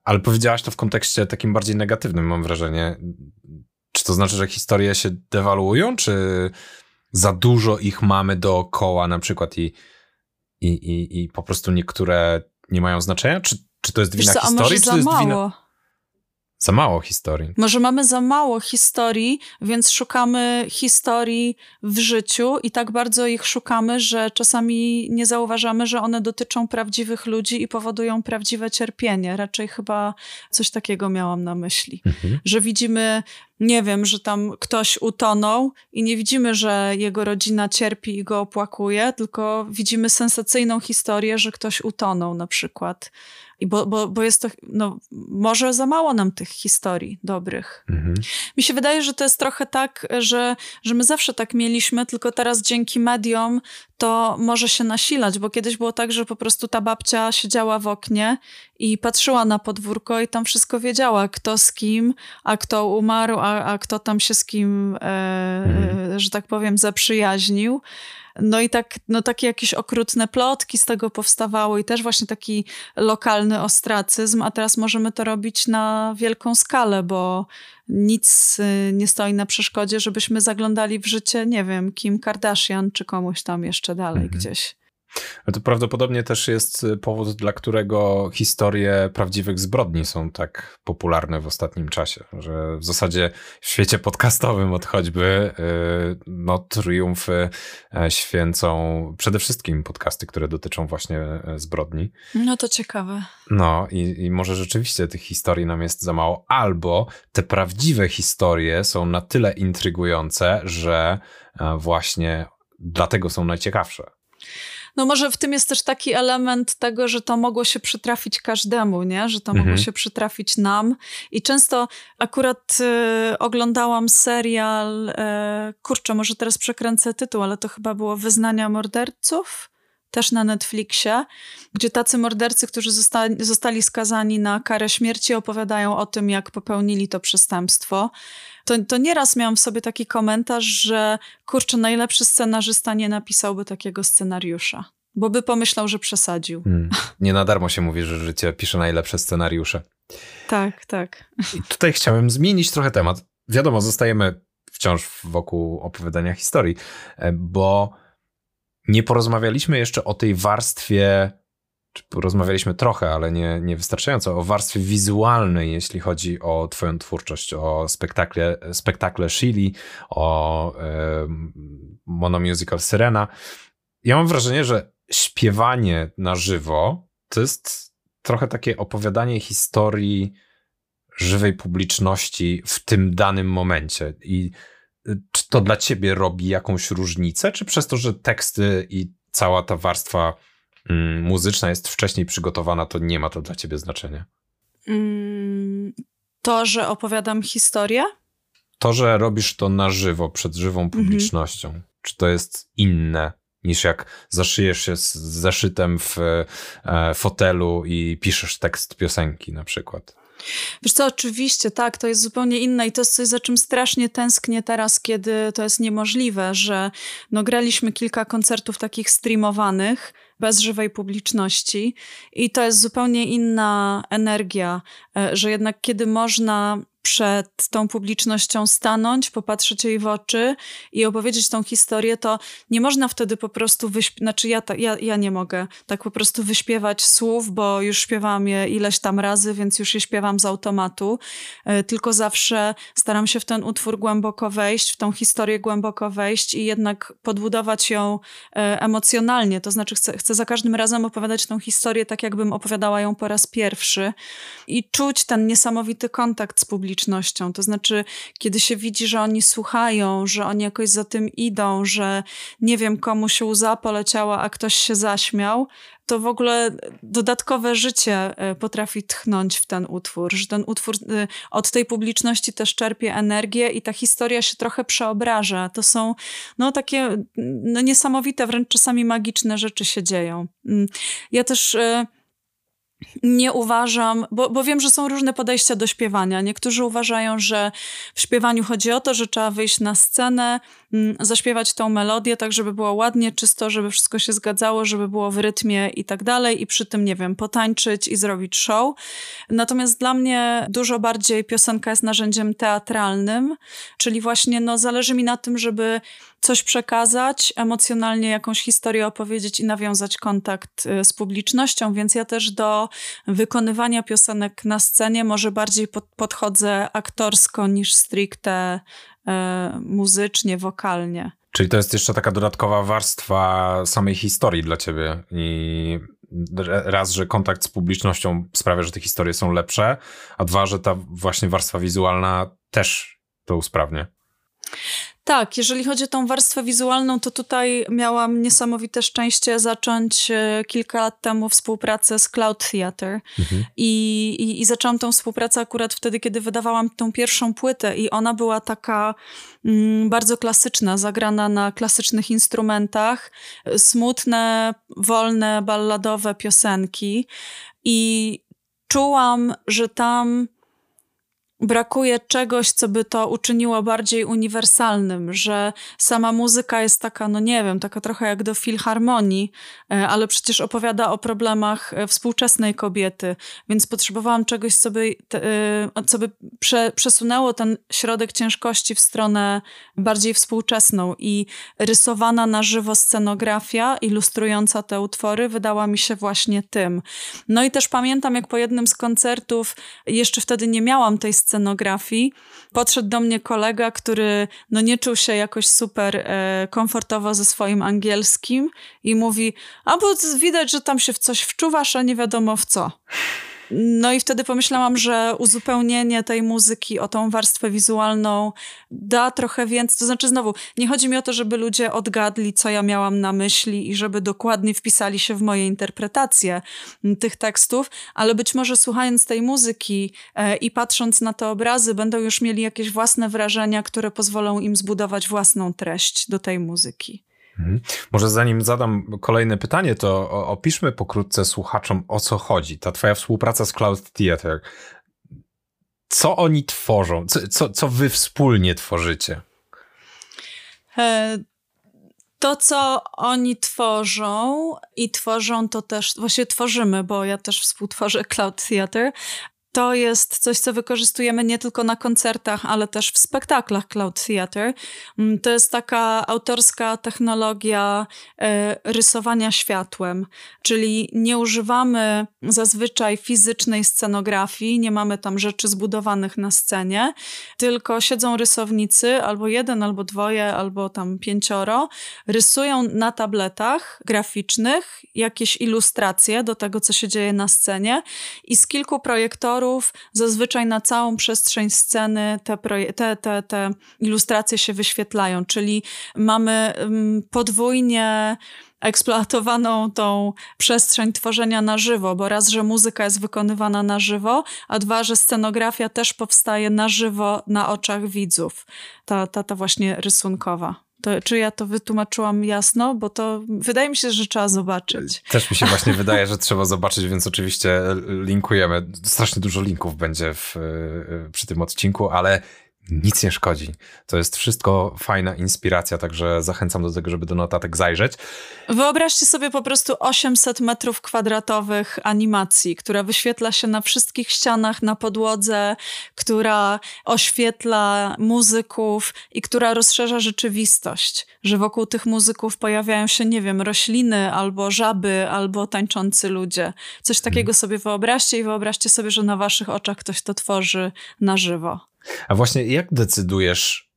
ale powiedziałaś to w kontekście takim bardziej negatywnym, mam wrażenie. Czy to znaczy, że historie się dewaluują, czy za dużo ich mamy dookoła na przykład i, i, i, i po prostu niektóre nie mają znaczenia? Czy, czy to jest wina co, historii, czy to jest mało. wina... Za mało historii. Może mamy za mało historii, więc szukamy historii w życiu i tak bardzo ich szukamy, że czasami nie zauważamy, że one dotyczą prawdziwych ludzi i powodują prawdziwe cierpienie. Raczej chyba coś takiego miałam na myśli. Mhm. Że widzimy, nie wiem, że tam ktoś utonął i nie widzimy, że jego rodzina cierpi i go opłakuje, tylko widzimy sensacyjną historię, że ktoś utonął na przykład i bo, bo, bo jest to, no, może za mało nam tych historii dobrych. Mhm. Mi się wydaje, że to jest trochę tak, że, że my zawsze tak mieliśmy, tylko teraz dzięki mediom to może się nasilać, bo kiedyś było tak, że po prostu ta babcia siedziała w oknie i patrzyła na podwórko i tam wszystko wiedziała, kto z kim, a kto umarł, a, a kto tam się z kim, e, mhm. że tak powiem, zaprzyjaźnił. No i tak, no takie jakieś okrutne plotki z tego powstawały i też właśnie taki lokalny ostracyzm, a teraz możemy to robić na wielką skalę, bo nic y, nie stoi na przeszkodzie, żebyśmy zaglądali w życie, nie wiem, Kim Kardashian czy komuś tam jeszcze dalej mhm. gdzieś. To prawdopodobnie też jest y, powód, dla którego historie prawdziwych zbrodni są tak popularne w ostatnim czasie, że w zasadzie w świecie podcastowym od choćby y, no, triumfy e, święcą przede wszystkim podcasty, które dotyczą właśnie e, zbrodni. No to ciekawe. No i, i może rzeczywiście tych historii nam jest za mało, albo te prawdziwe historie są na tyle intrygujące, że e, właśnie dlatego są najciekawsze. No może w tym jest też taki element tego, że to mogło się przytrafić każdemu, nie? Że to mhm. mogło się przytrafić nam. I często akurat y, oglądałam serial, y, kurczę, może teraz przekręcę tytuł, ale to chyba było Wyznania morderców też na Netflixie, gdzie tacy mordercy, którzy zostali, zostali skazani na karę śmierci, opowiadają o tym, jak popełnili to przestępstwo. To, to nieraz miałam w sobie taki komentarz, że kurczę, najlepszy scenarzysta nie napisałby takiego scenariusza. Bo by pomyślał, że przesadził. Hmm. Nie na darmo się mówi, że życie pisze najlepsze scenariusze. Tak, tak. I tutaj chciałem zmienić trochę temat. Wiadomo, zostajemy wciąż wokół opowiadania historii, e, bo nie porozmawialiśmy jeszcze o tej warstwie, czy porozmawialiśmy trochę, ale nie, nie wystarczająco, o warstwie wizualnej, jeśli chodzi o Twoją twórczość, o spektakle, spektakle Shili, o e, monomusical Syrena. Ja mam wrażenie, że śpiewanie na żywo to jest trochę takie opowiadanie historii żywej publiczności w tym danym momencie. I czy to dla ciebie robi jakąś różnicę, czy przez to, że teksty i cała ta warstwa mm, muzyczna jest wcześniej przygotowana, to nie ma to dla ciebie znaczenia? Mm, to, że opowiadam historię? To, że robisz to na żywo, przed żywą mhm. publicznością. Mhm. Czy to jest inne niż jak zaszyjesz się z zeszytem w e, fotelu i piszesz tekst piosenki na przykład? Wiesz co, oczywiście, tak, to jest zupełnie inne i to jest coś, za czym strasznie tęsknię teraz, kiedy to jest niemożliwe, że no, graliśmy kilka koncertów takich streamowanych, bez żywej publiczności i to jest zupełnie inna energia, e, że jednak kiedy można przed tą publicznością stanąć, popatrzeć jej w oczy i opowiedzieć tą historię, to nie można wtedy po prostu wyśpiewać, znaczy ja, ja, ja nie mogę tak po prostu wyśpiewać słów, bo już śpiewam je ileś tam razy, więc już je śpiewam z automatu, e, tylko zawsze staram się w ten utwór głęboko wejść, w tą historię głęboko wejść i jednak podbudować ją e, emocjonalnie, to znaczy chcę, chcę za każdym razem opowiadać tą historię tak, jakbym opowiadała ją po raz pierwszy i czuć ten niesamowity kontakt z publicznością, publicznością. To znaczy, kiedy się widzi, że oni słuchają, że oni jakoś za tym idą, że nie wiem, komu się łza poleciała, a ktoś się zaśmiał, to w ogóle dodatkowe życie e, potrafi tchnąć w ten utwór, że ten utwór e, od tej publiczności też czerpie energię i ta historia się trochę przeobraża. To są no takie no, niesamowite, wręcz czasami magiczne rzeczy się dzieją. Mm. Ja też e, nie uważam, bo, bo wiem, że są różne podejścia do śpiewania. Niektórzy uważają, że w śpiewaniu chodzi o to, że trzeba wyjść na scenę, zaśpiewać tą melodię tak, żeby było ładnie, czysto, żeby wszystko się zgadzało, żeby było w rytmie i tak dalej i przy tym, nie wiem, potańczyć i zrobić show. Natomiast dla mnie dużo bardziej piosenka jest narzędziem teatralnym, czyli właśnie no, zależy mi na tym, żeby coś przekazać, emocjonalnie jakąś historię opowiedzieć i nawiązać kontakt y, z publicznością, więc ja też do wykonywania piosenek na scenie może bardziej pod, podchodzę aktorsko niż stricte muzycznie, wokalnie. Czyli to jest jeszcze taka dodatkowa warstwa samej historii dla ciebie i raz, że kontakt z publicznością sprawia, że te historie są lepsze, a dwa, że ta właśnie warstwa wizualna też to usprawnia. Tak, jeżeli chodzi o tą warstwę wizualną, to tutaj miałam niesamowite szczęście zacząć e, kilka lat temu współpracę z Cloud Theater. Mhm. I, i, I zaczęłam tą współpracę akurat wtedy, kiedy wydawałam tą pierwszą płytę, i ona była taka mm, bardzo klasyczna, zagrana na klasycznych instrumentach, smutne, wolne, balladowe piosenki. I czułam, że tam brakuje czegoś, co by to uczyniło bardziej uniwersalnym, że sama muzyka jest taka, no nie wiem, taka trochę jak do filharmonii, e, ale przecież opowiada o problemach e, współczesnej kobiety, więc potrzebowałam czegoś, co by, e, co by prze, przesunęło ten środek ciężkości w stronę bardziej współczesną i rysowana na żywo scenografia ilustrująca te utwory wydała mi się właśnie tym. No i też pamiętam, jak po jednym z koncertów, jeszcze wtedy nie miałam tej scenografii. Podszedł do mnie kolega, który no nie czuł się jakoś super e, komfortowo ze swoim angielskim i mówi, a bo widać, że tam się w coś wczuwasz, a nie wiadomo w co. No i wtedy pomyślałam, że uzupełnienie tej muzyki o tą warstwę wizualną da trochę więcej. To znaczy, znowu, nie chodzi mi o to, żeby ludzie odgadli, co ja miałam na myśli i żeby dokładnie wpisali się w moje interpretacje tych tekstów, ale być może słuchając tej muzyki e, i patrząc na te obrazy, będą już mieli jakieś własne wrażenia, które pozwolą im zbudować własną treść do tej muzyki. Mhm. Może zanim zadam kolejne pytanie, to opiszmy pokrótce słuchaczom, o co chodzi. Ta twoja współpraca z Cloud Theater. Co oni tworzą? Co, co, co wy wspólnie tworzycie? E, to, co oni tworzą i tworzą to też, właściwie tworzymy, bo ja też współtworzę Cloud Theater, to jest coś, co wykorzystujemy nie tylko na koncertach, ale też w spektaklach Cloud Theater. Mm, to jest taka autorska technologia e, rysowania światłem, czyli nie używamy zazwyczaj fizycznej scenografii, nie mamy tam rzeczy zbudowanych na scenie, tylko siedzą rysownicy, albo jeden, albo dwoje, albo tam pięcioro, rysują na tabletach graficznych jakieś ilustracje do tego, co się dzieje na scenie i z kilku projektorów zazwyczaj na całą przestrzeń sceny te, te, te, te ilustracje się wyświetlają, czyli mamy mm, podwójnie eksploatowaną tą przestrzeń tworzenia na żywo, bo raz, że muzyka jest wykonywana na żywo, a dwa, że scenografia też powstaje na żywo na oczach widzów. Ta, ta, ta właśnie rysunkowa. To, czy ja to wytłumaczyłam jasno? Bo to wydaje mi się, że trzeba zobaczyć. Też mi się właśnie wydaje, że trzeba zobaczyć, więc oczywiście linkujemy. Strasznie dużo linków będzie w, przy tym odcinku, ale nic nie szkodzi. To jest wszystko fajna inspiracja, także zachęcam do tego, żeby do notatek zajrzeć. Wyobraźcie sobie po prostu 800 metrów kwadratowych animacji, która wyświetla się na wszystkich ścianach, na podłodze, która oświetla muzyków i która rozszerza rzeczywistość, że wokół tych muzyków pojawiają się, nie wiem, rośliny albo żaby, albo tańczący ludzie. Coś takiego hmm. sobie wyobraźcie i wyobraźcie sobie, że na waszych oczach ktoś to tworzy na żywo. A właśnie jak decydujesz,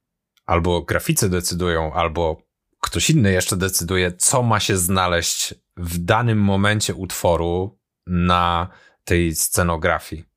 albo graficy decydują, albo ktoś inny jeszcze decyduje, co ma się znaleźć w danym momencie utworu na tej scenografii?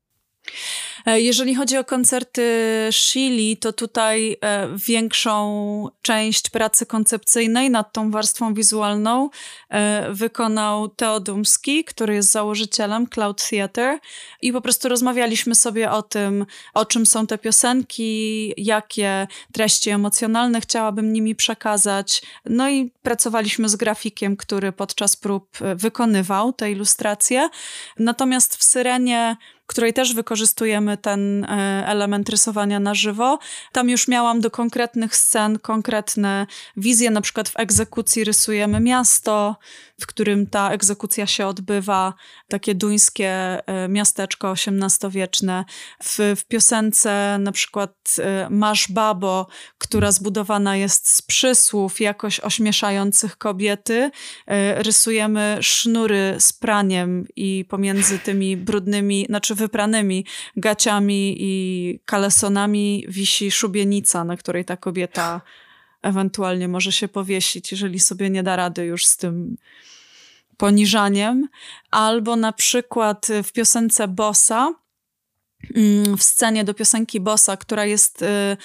E, jeżeli chodzi o koncerty Shili, to tutaj e, większą część pracy koncepcyjnej nad tą warstwą wizualną e, wykonał Teodumski, który jest założycielem Cloud Theatre i po prostu rozmawialiśmy sobie o tym, o czym są te piosenki, jakie treści emocjonalne chciałabym nimi przekazać. No i pracowaliśmy z grafikiem, który podczas prób wykonywał te ilustracje. Natomiast w Syrenie której też wykorzystujemy ten e, element rysowania na żywo. Tam już miałam do konkretnych scen konkretne wizje, na przykład w egzekucji rysujemy miasto, w którym ta egzekucja się odbywa, takie duńskie e, miasteczko XVIII-wieczne. W, w piosence na przykład e, Masz Babo, która zbudowana jest z przysłów jakoś ośmieszających kobiety, rysujemy sznury z praniem i pomiędzy tymi brudnymi, znaczy wypranymi gaciami i kalesonami wisi szubienica, na której ta kobieta ewentualnie może się powiesić, jeżeli sobie nie da rady już z tym poniżaniem. Albo na przykład w piosence Bossa, mm, w scenie do piosenki Bossa, która jest y,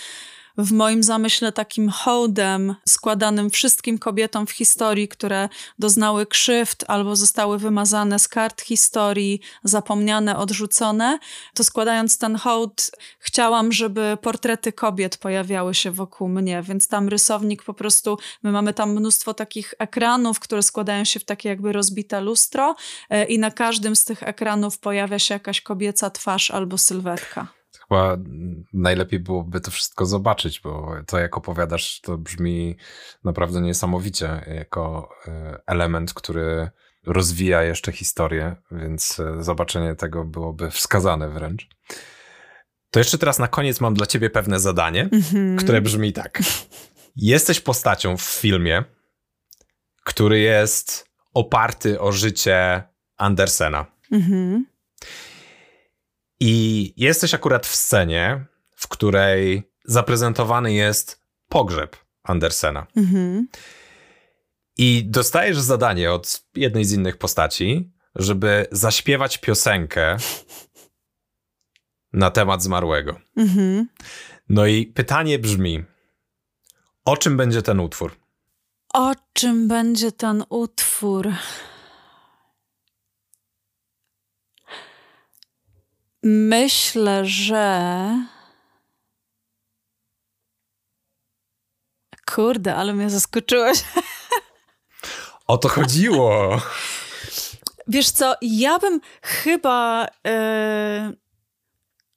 w moim zamyśle takim hołdem składanym wszystkim kobietom w historii, które doznały krzywd albo zostały wymazane z kart historii, zapomniane, odrzucone, to składając ten hołd, chciałam, żeby portrety kobiet pojawiały się wokół mnie, więc tam rysownik po prostu, my mamy tam mnóstwo takich ekranów, które składają się w takie jakby rozbite lustro e, i na każdym z tych ekranów pojawia się jakaś kobieca twarz albo sylwetka chyba najlepiej byłoby to wszystko zobaczyć, bo to jak opowiadasz, to brzmi naprawdę niesamowicie jako e, element, który rozwija jeszcze historię, więc e, zobaczenie tego byłoby wskazane wręcz. To jeszcze teraz na koniec mam dla ciebie pewne zadanie, mm-hmm. które brzmi tak. Jesteś postacią w filmie, który jest oparty o życie Andersena. Mm-hmm. I jesteś akurat w scenie, w której zaprezentowany jest pogrzeb Andersena. Mhm. I dostajesz zadanie od jednej z innych postaci, żeby zaśpiewać piosenkę na temat zmarłego. Mhm. No i pytanie brzmi: o czym będzie ten utwór? O czym będzie ten utwór? Myślę, że. Kurde, ale mnie zaskoczyłeś. O to chodziło. Wiesz co, ja bym chyba. Yy...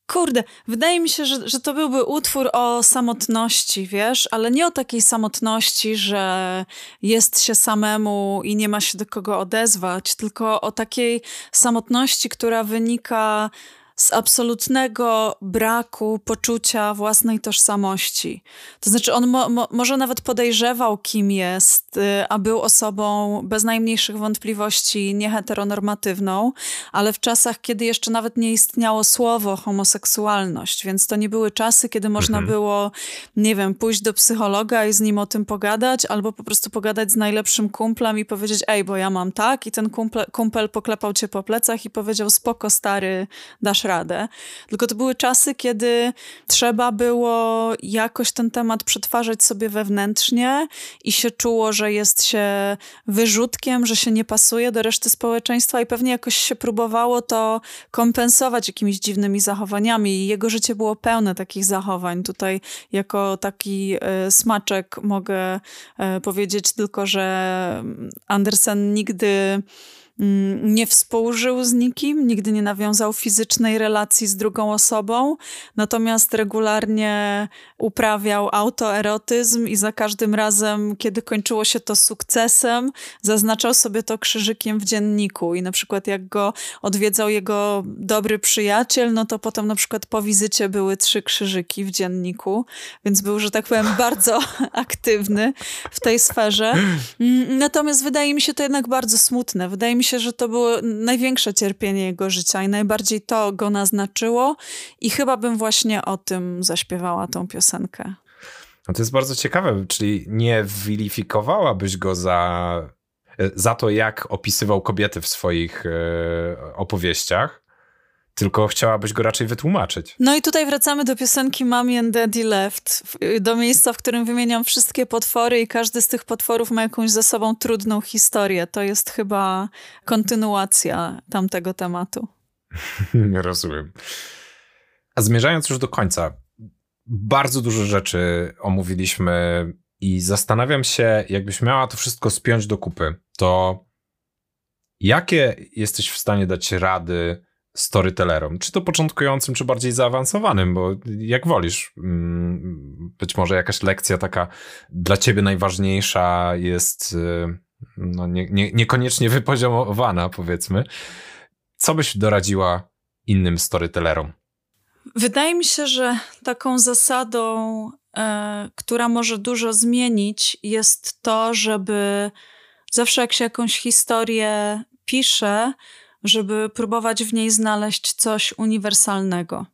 Kurde, wydaje mi się, że, że to byłby utwór o samotności, wiesz, ale nie o takiej samotności, że jest się samemu i nie ma się do kogo odezwać, tylko o takiej samotności, która wynika z absolutnego braku poczucia własnej tożsamości. To znaczy, on mo, mo, może nawet podejrzewał, kim jest, y, a był osobą bez najmniejszych wątpliwości nieheteronormatywną, ale w czasach, kiedy jeszcze nawet nie istniało słowo homoseksualność, więc to nie były czasy, kiedy można mhm. było, nie wiem, pójść do psychologa i z nim o tym pogadać, albo po prostu pogadać z najlepszym kumplem i powiedzieć, ej, bo ja mam tak, i ten kumple, kumpel poklepał cię po plecach i powiedział, spoko, stary, dasz radę. Tylko to były czasy, kiedy trzeba było jakoś ten temat przetwarzać sobie wewnętrznie i się czuło, że jest się wyrzutkiem, że się nie pasuje do reszty społeczeństwa i pewnie jakoś się próbowało to kompensować jakimiś dziwnymi zachowaniami. I jego życie było pełne takich zachowań. Tutaj jako taki y, smaczek mogę y, powiedzieć tylko, że Andersen nigdy mm, nie współżył z nikim, nigdy nie nawiązał fizycznej relacji z drugą osobą, natomiast regularnie uprawiał autoerotyzm i za każdym razem, kiedy kończyło się to sukcesem, zaznaczał sobie to krzyżykiem w dzienniku i na przykład jak go odwiedzał jego dobry przyjaciel, no to potem na przykład po wizycie były trzy krzyżyki w dzienniku, więc był, że tak powiem, bardzo aktywny w tej sferze. Mm, natomiast wydaje mi się to jednak bardzo smutne. Wydaje mi się, że to było największe cierpienie jego życia i najbardziej to go naznaczyło i chyba bym właśnie o tym zaśpiewała tą piosenkę. No to jest bardzo ciekawe, czyli nie wilifikowałabyś go za, za to, jak opisywał kobiety w swoich e, opowieściach, tylko chciałabyś go raczej wytłumaczyć. No i tutaj wracamy do piosenki Mommy and Daddy Left, do miejsca, w którym wymieniam wszystkie potwory i każdy z tych potworów ma jakąś ze sobą trudną historię. To jest chyba kontynuacja tamtego tematu. Rozumiem. A zmierzając już do końca, bardzo dużo rzeczy omówiliśmy i zastanawiam się, jakbyś miała to wszystko spiąć do kupy, to jakie jesteś w stanie dać rady storytellerom? Czy to początkującym, czy bardziej zaawansowanym, bo jak wolisz. Mm, być może jakaś lekcja taka dla ciebie najważniejsza jest y, no, nie, nie, niekoniecznie wypoziomowana, powiedzmy. Co byś doradziła innym storytellerom? Wydaje mi się, że taką zasadą, e, która może dużo zmienić, jest to, żeby zawsze jak się jakąś historię pisze, żeby próbować w niej znaleźć coś uniwersalnego.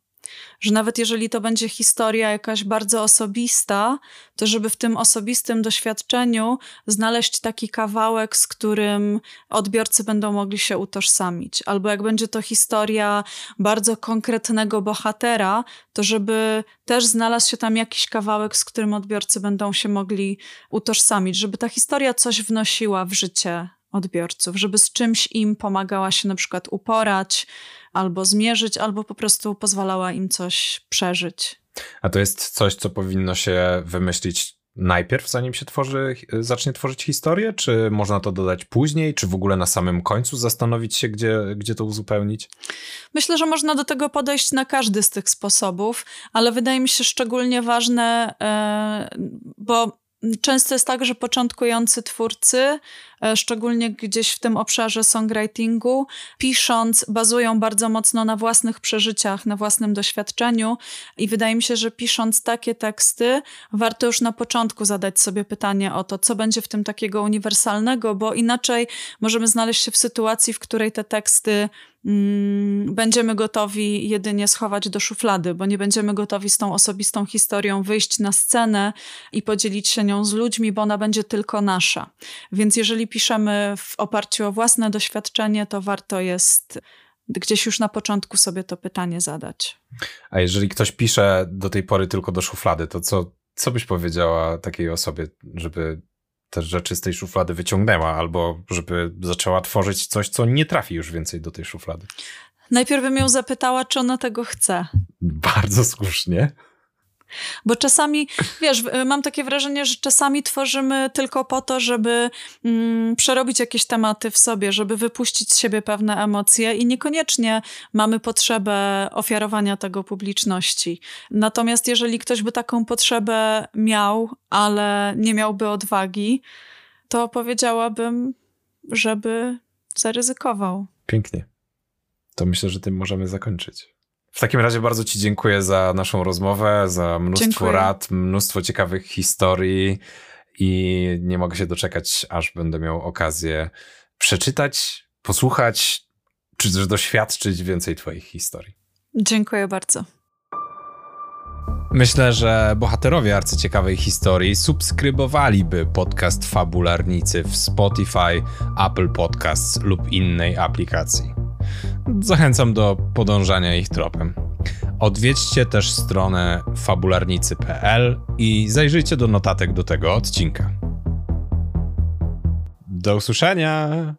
Że nawet jeżeli to będzie historia jakaś bardzo osobista, to żeby w tym osobistym doświadczeniu znaleźć taki kawałek, z którym odbiorcy będą mogli się utożsamić. Albo jak będzie to historia bardzo konkretnego bohatera, to żeby też znalazł się tam jakiś kawałek, z którym odbiorcy będą się mogli utożsamić, żeby ta historia coś wnosiła w życie odbiorców, żeby z czymś im pomagała się na przykład uporać, albo zmierzyć, albo po prostu pozwalała im coś przeżyć. A to jest coś, co powinno się wymyślić najpierw, zanim się tworzy, zacznie tworzyć historię? Czy można to dodać później? Czy w ogóle na samym końcu zastanowić się, gdzie, gdzie to uzupełnić? Myślę, że można do tego podejść na każdy z tych sposobów, ale wydaje mi się szczególnie ważne, e, bo często jest tak, że początkujący twórcy E, szczególnie gdzieś w tym obszarze songwritingu, pisząc, bazują bardzo mocno na własnych przeżyciach, na własnym doświadczeniu i wydaje mi się, że pisząc takie teksty, warto już na początku zadać sobie pytanie o to, co będzie w tym takiego uniwersalnego, bo inaczej możemy znaleźć się w sytuacji, w której te teksty będziemy gotowi jedynie schować do szuflady, bo nie będziemy gotowi z tą osobistą historią wyjść na scenę i podzielić się nią z ludźmi, bo ona będzie tylko nasza. Więc jeżeli piszemy w oparciu o własne doświadczenie, to warto jest gdzieś już na początku sobie to pytanie zadać. A jeżeli ktoś pisze do tej pory tylko do szuflady, to co, co byś powiedziała takiej osobie, żeby te rzeczy z tej szuflady wyciągnęła, albo żeby zaczęła tworzyć coś, co nie trafi już więcej do tej szuflady? Najpierw bym ją zapytała, czy ona tego chce. Bardzo słusznie. Bo czasami, wiesz, mam takie wrażenie, że czasami tworzymy tylko po to, żeby mm, przerobić jakieś tematy w sobie, żeby wypuścić z siebie pewne emocje i niekoniecznie mamy potrzebę ofiarowania tego publiczności. Natomiast jeżeli ktoś by taką potrzebę miał, ale nie miałby odwagi, to powiedziałabym, żeby zaryzykował. Pięknie. To myślę, że tym możemy zakończyć. W takim razie bardzo Ci dziękuję za naszą rozmowę, za mnóstwo dziękuję. rad, mnóstwo ciekawych historii i nie mogę się doczekać, aż będę miał okazję przeczytać, posłuchać, czy też doświadczyć więcej Twoich historii. Dziękuję bardzo. Myślę, że bohaterowie arcyciekawej historii subskrybowaliby podcast Fabularnicy w Spotify, Apple Podcasts lub innej aplikacji. Zachęcam do podążania ich tropem. Odwiedźcie też stronę fabularnicy.pl i zajrzyjcie do notatek do tego odcinka. Do usłyszenia!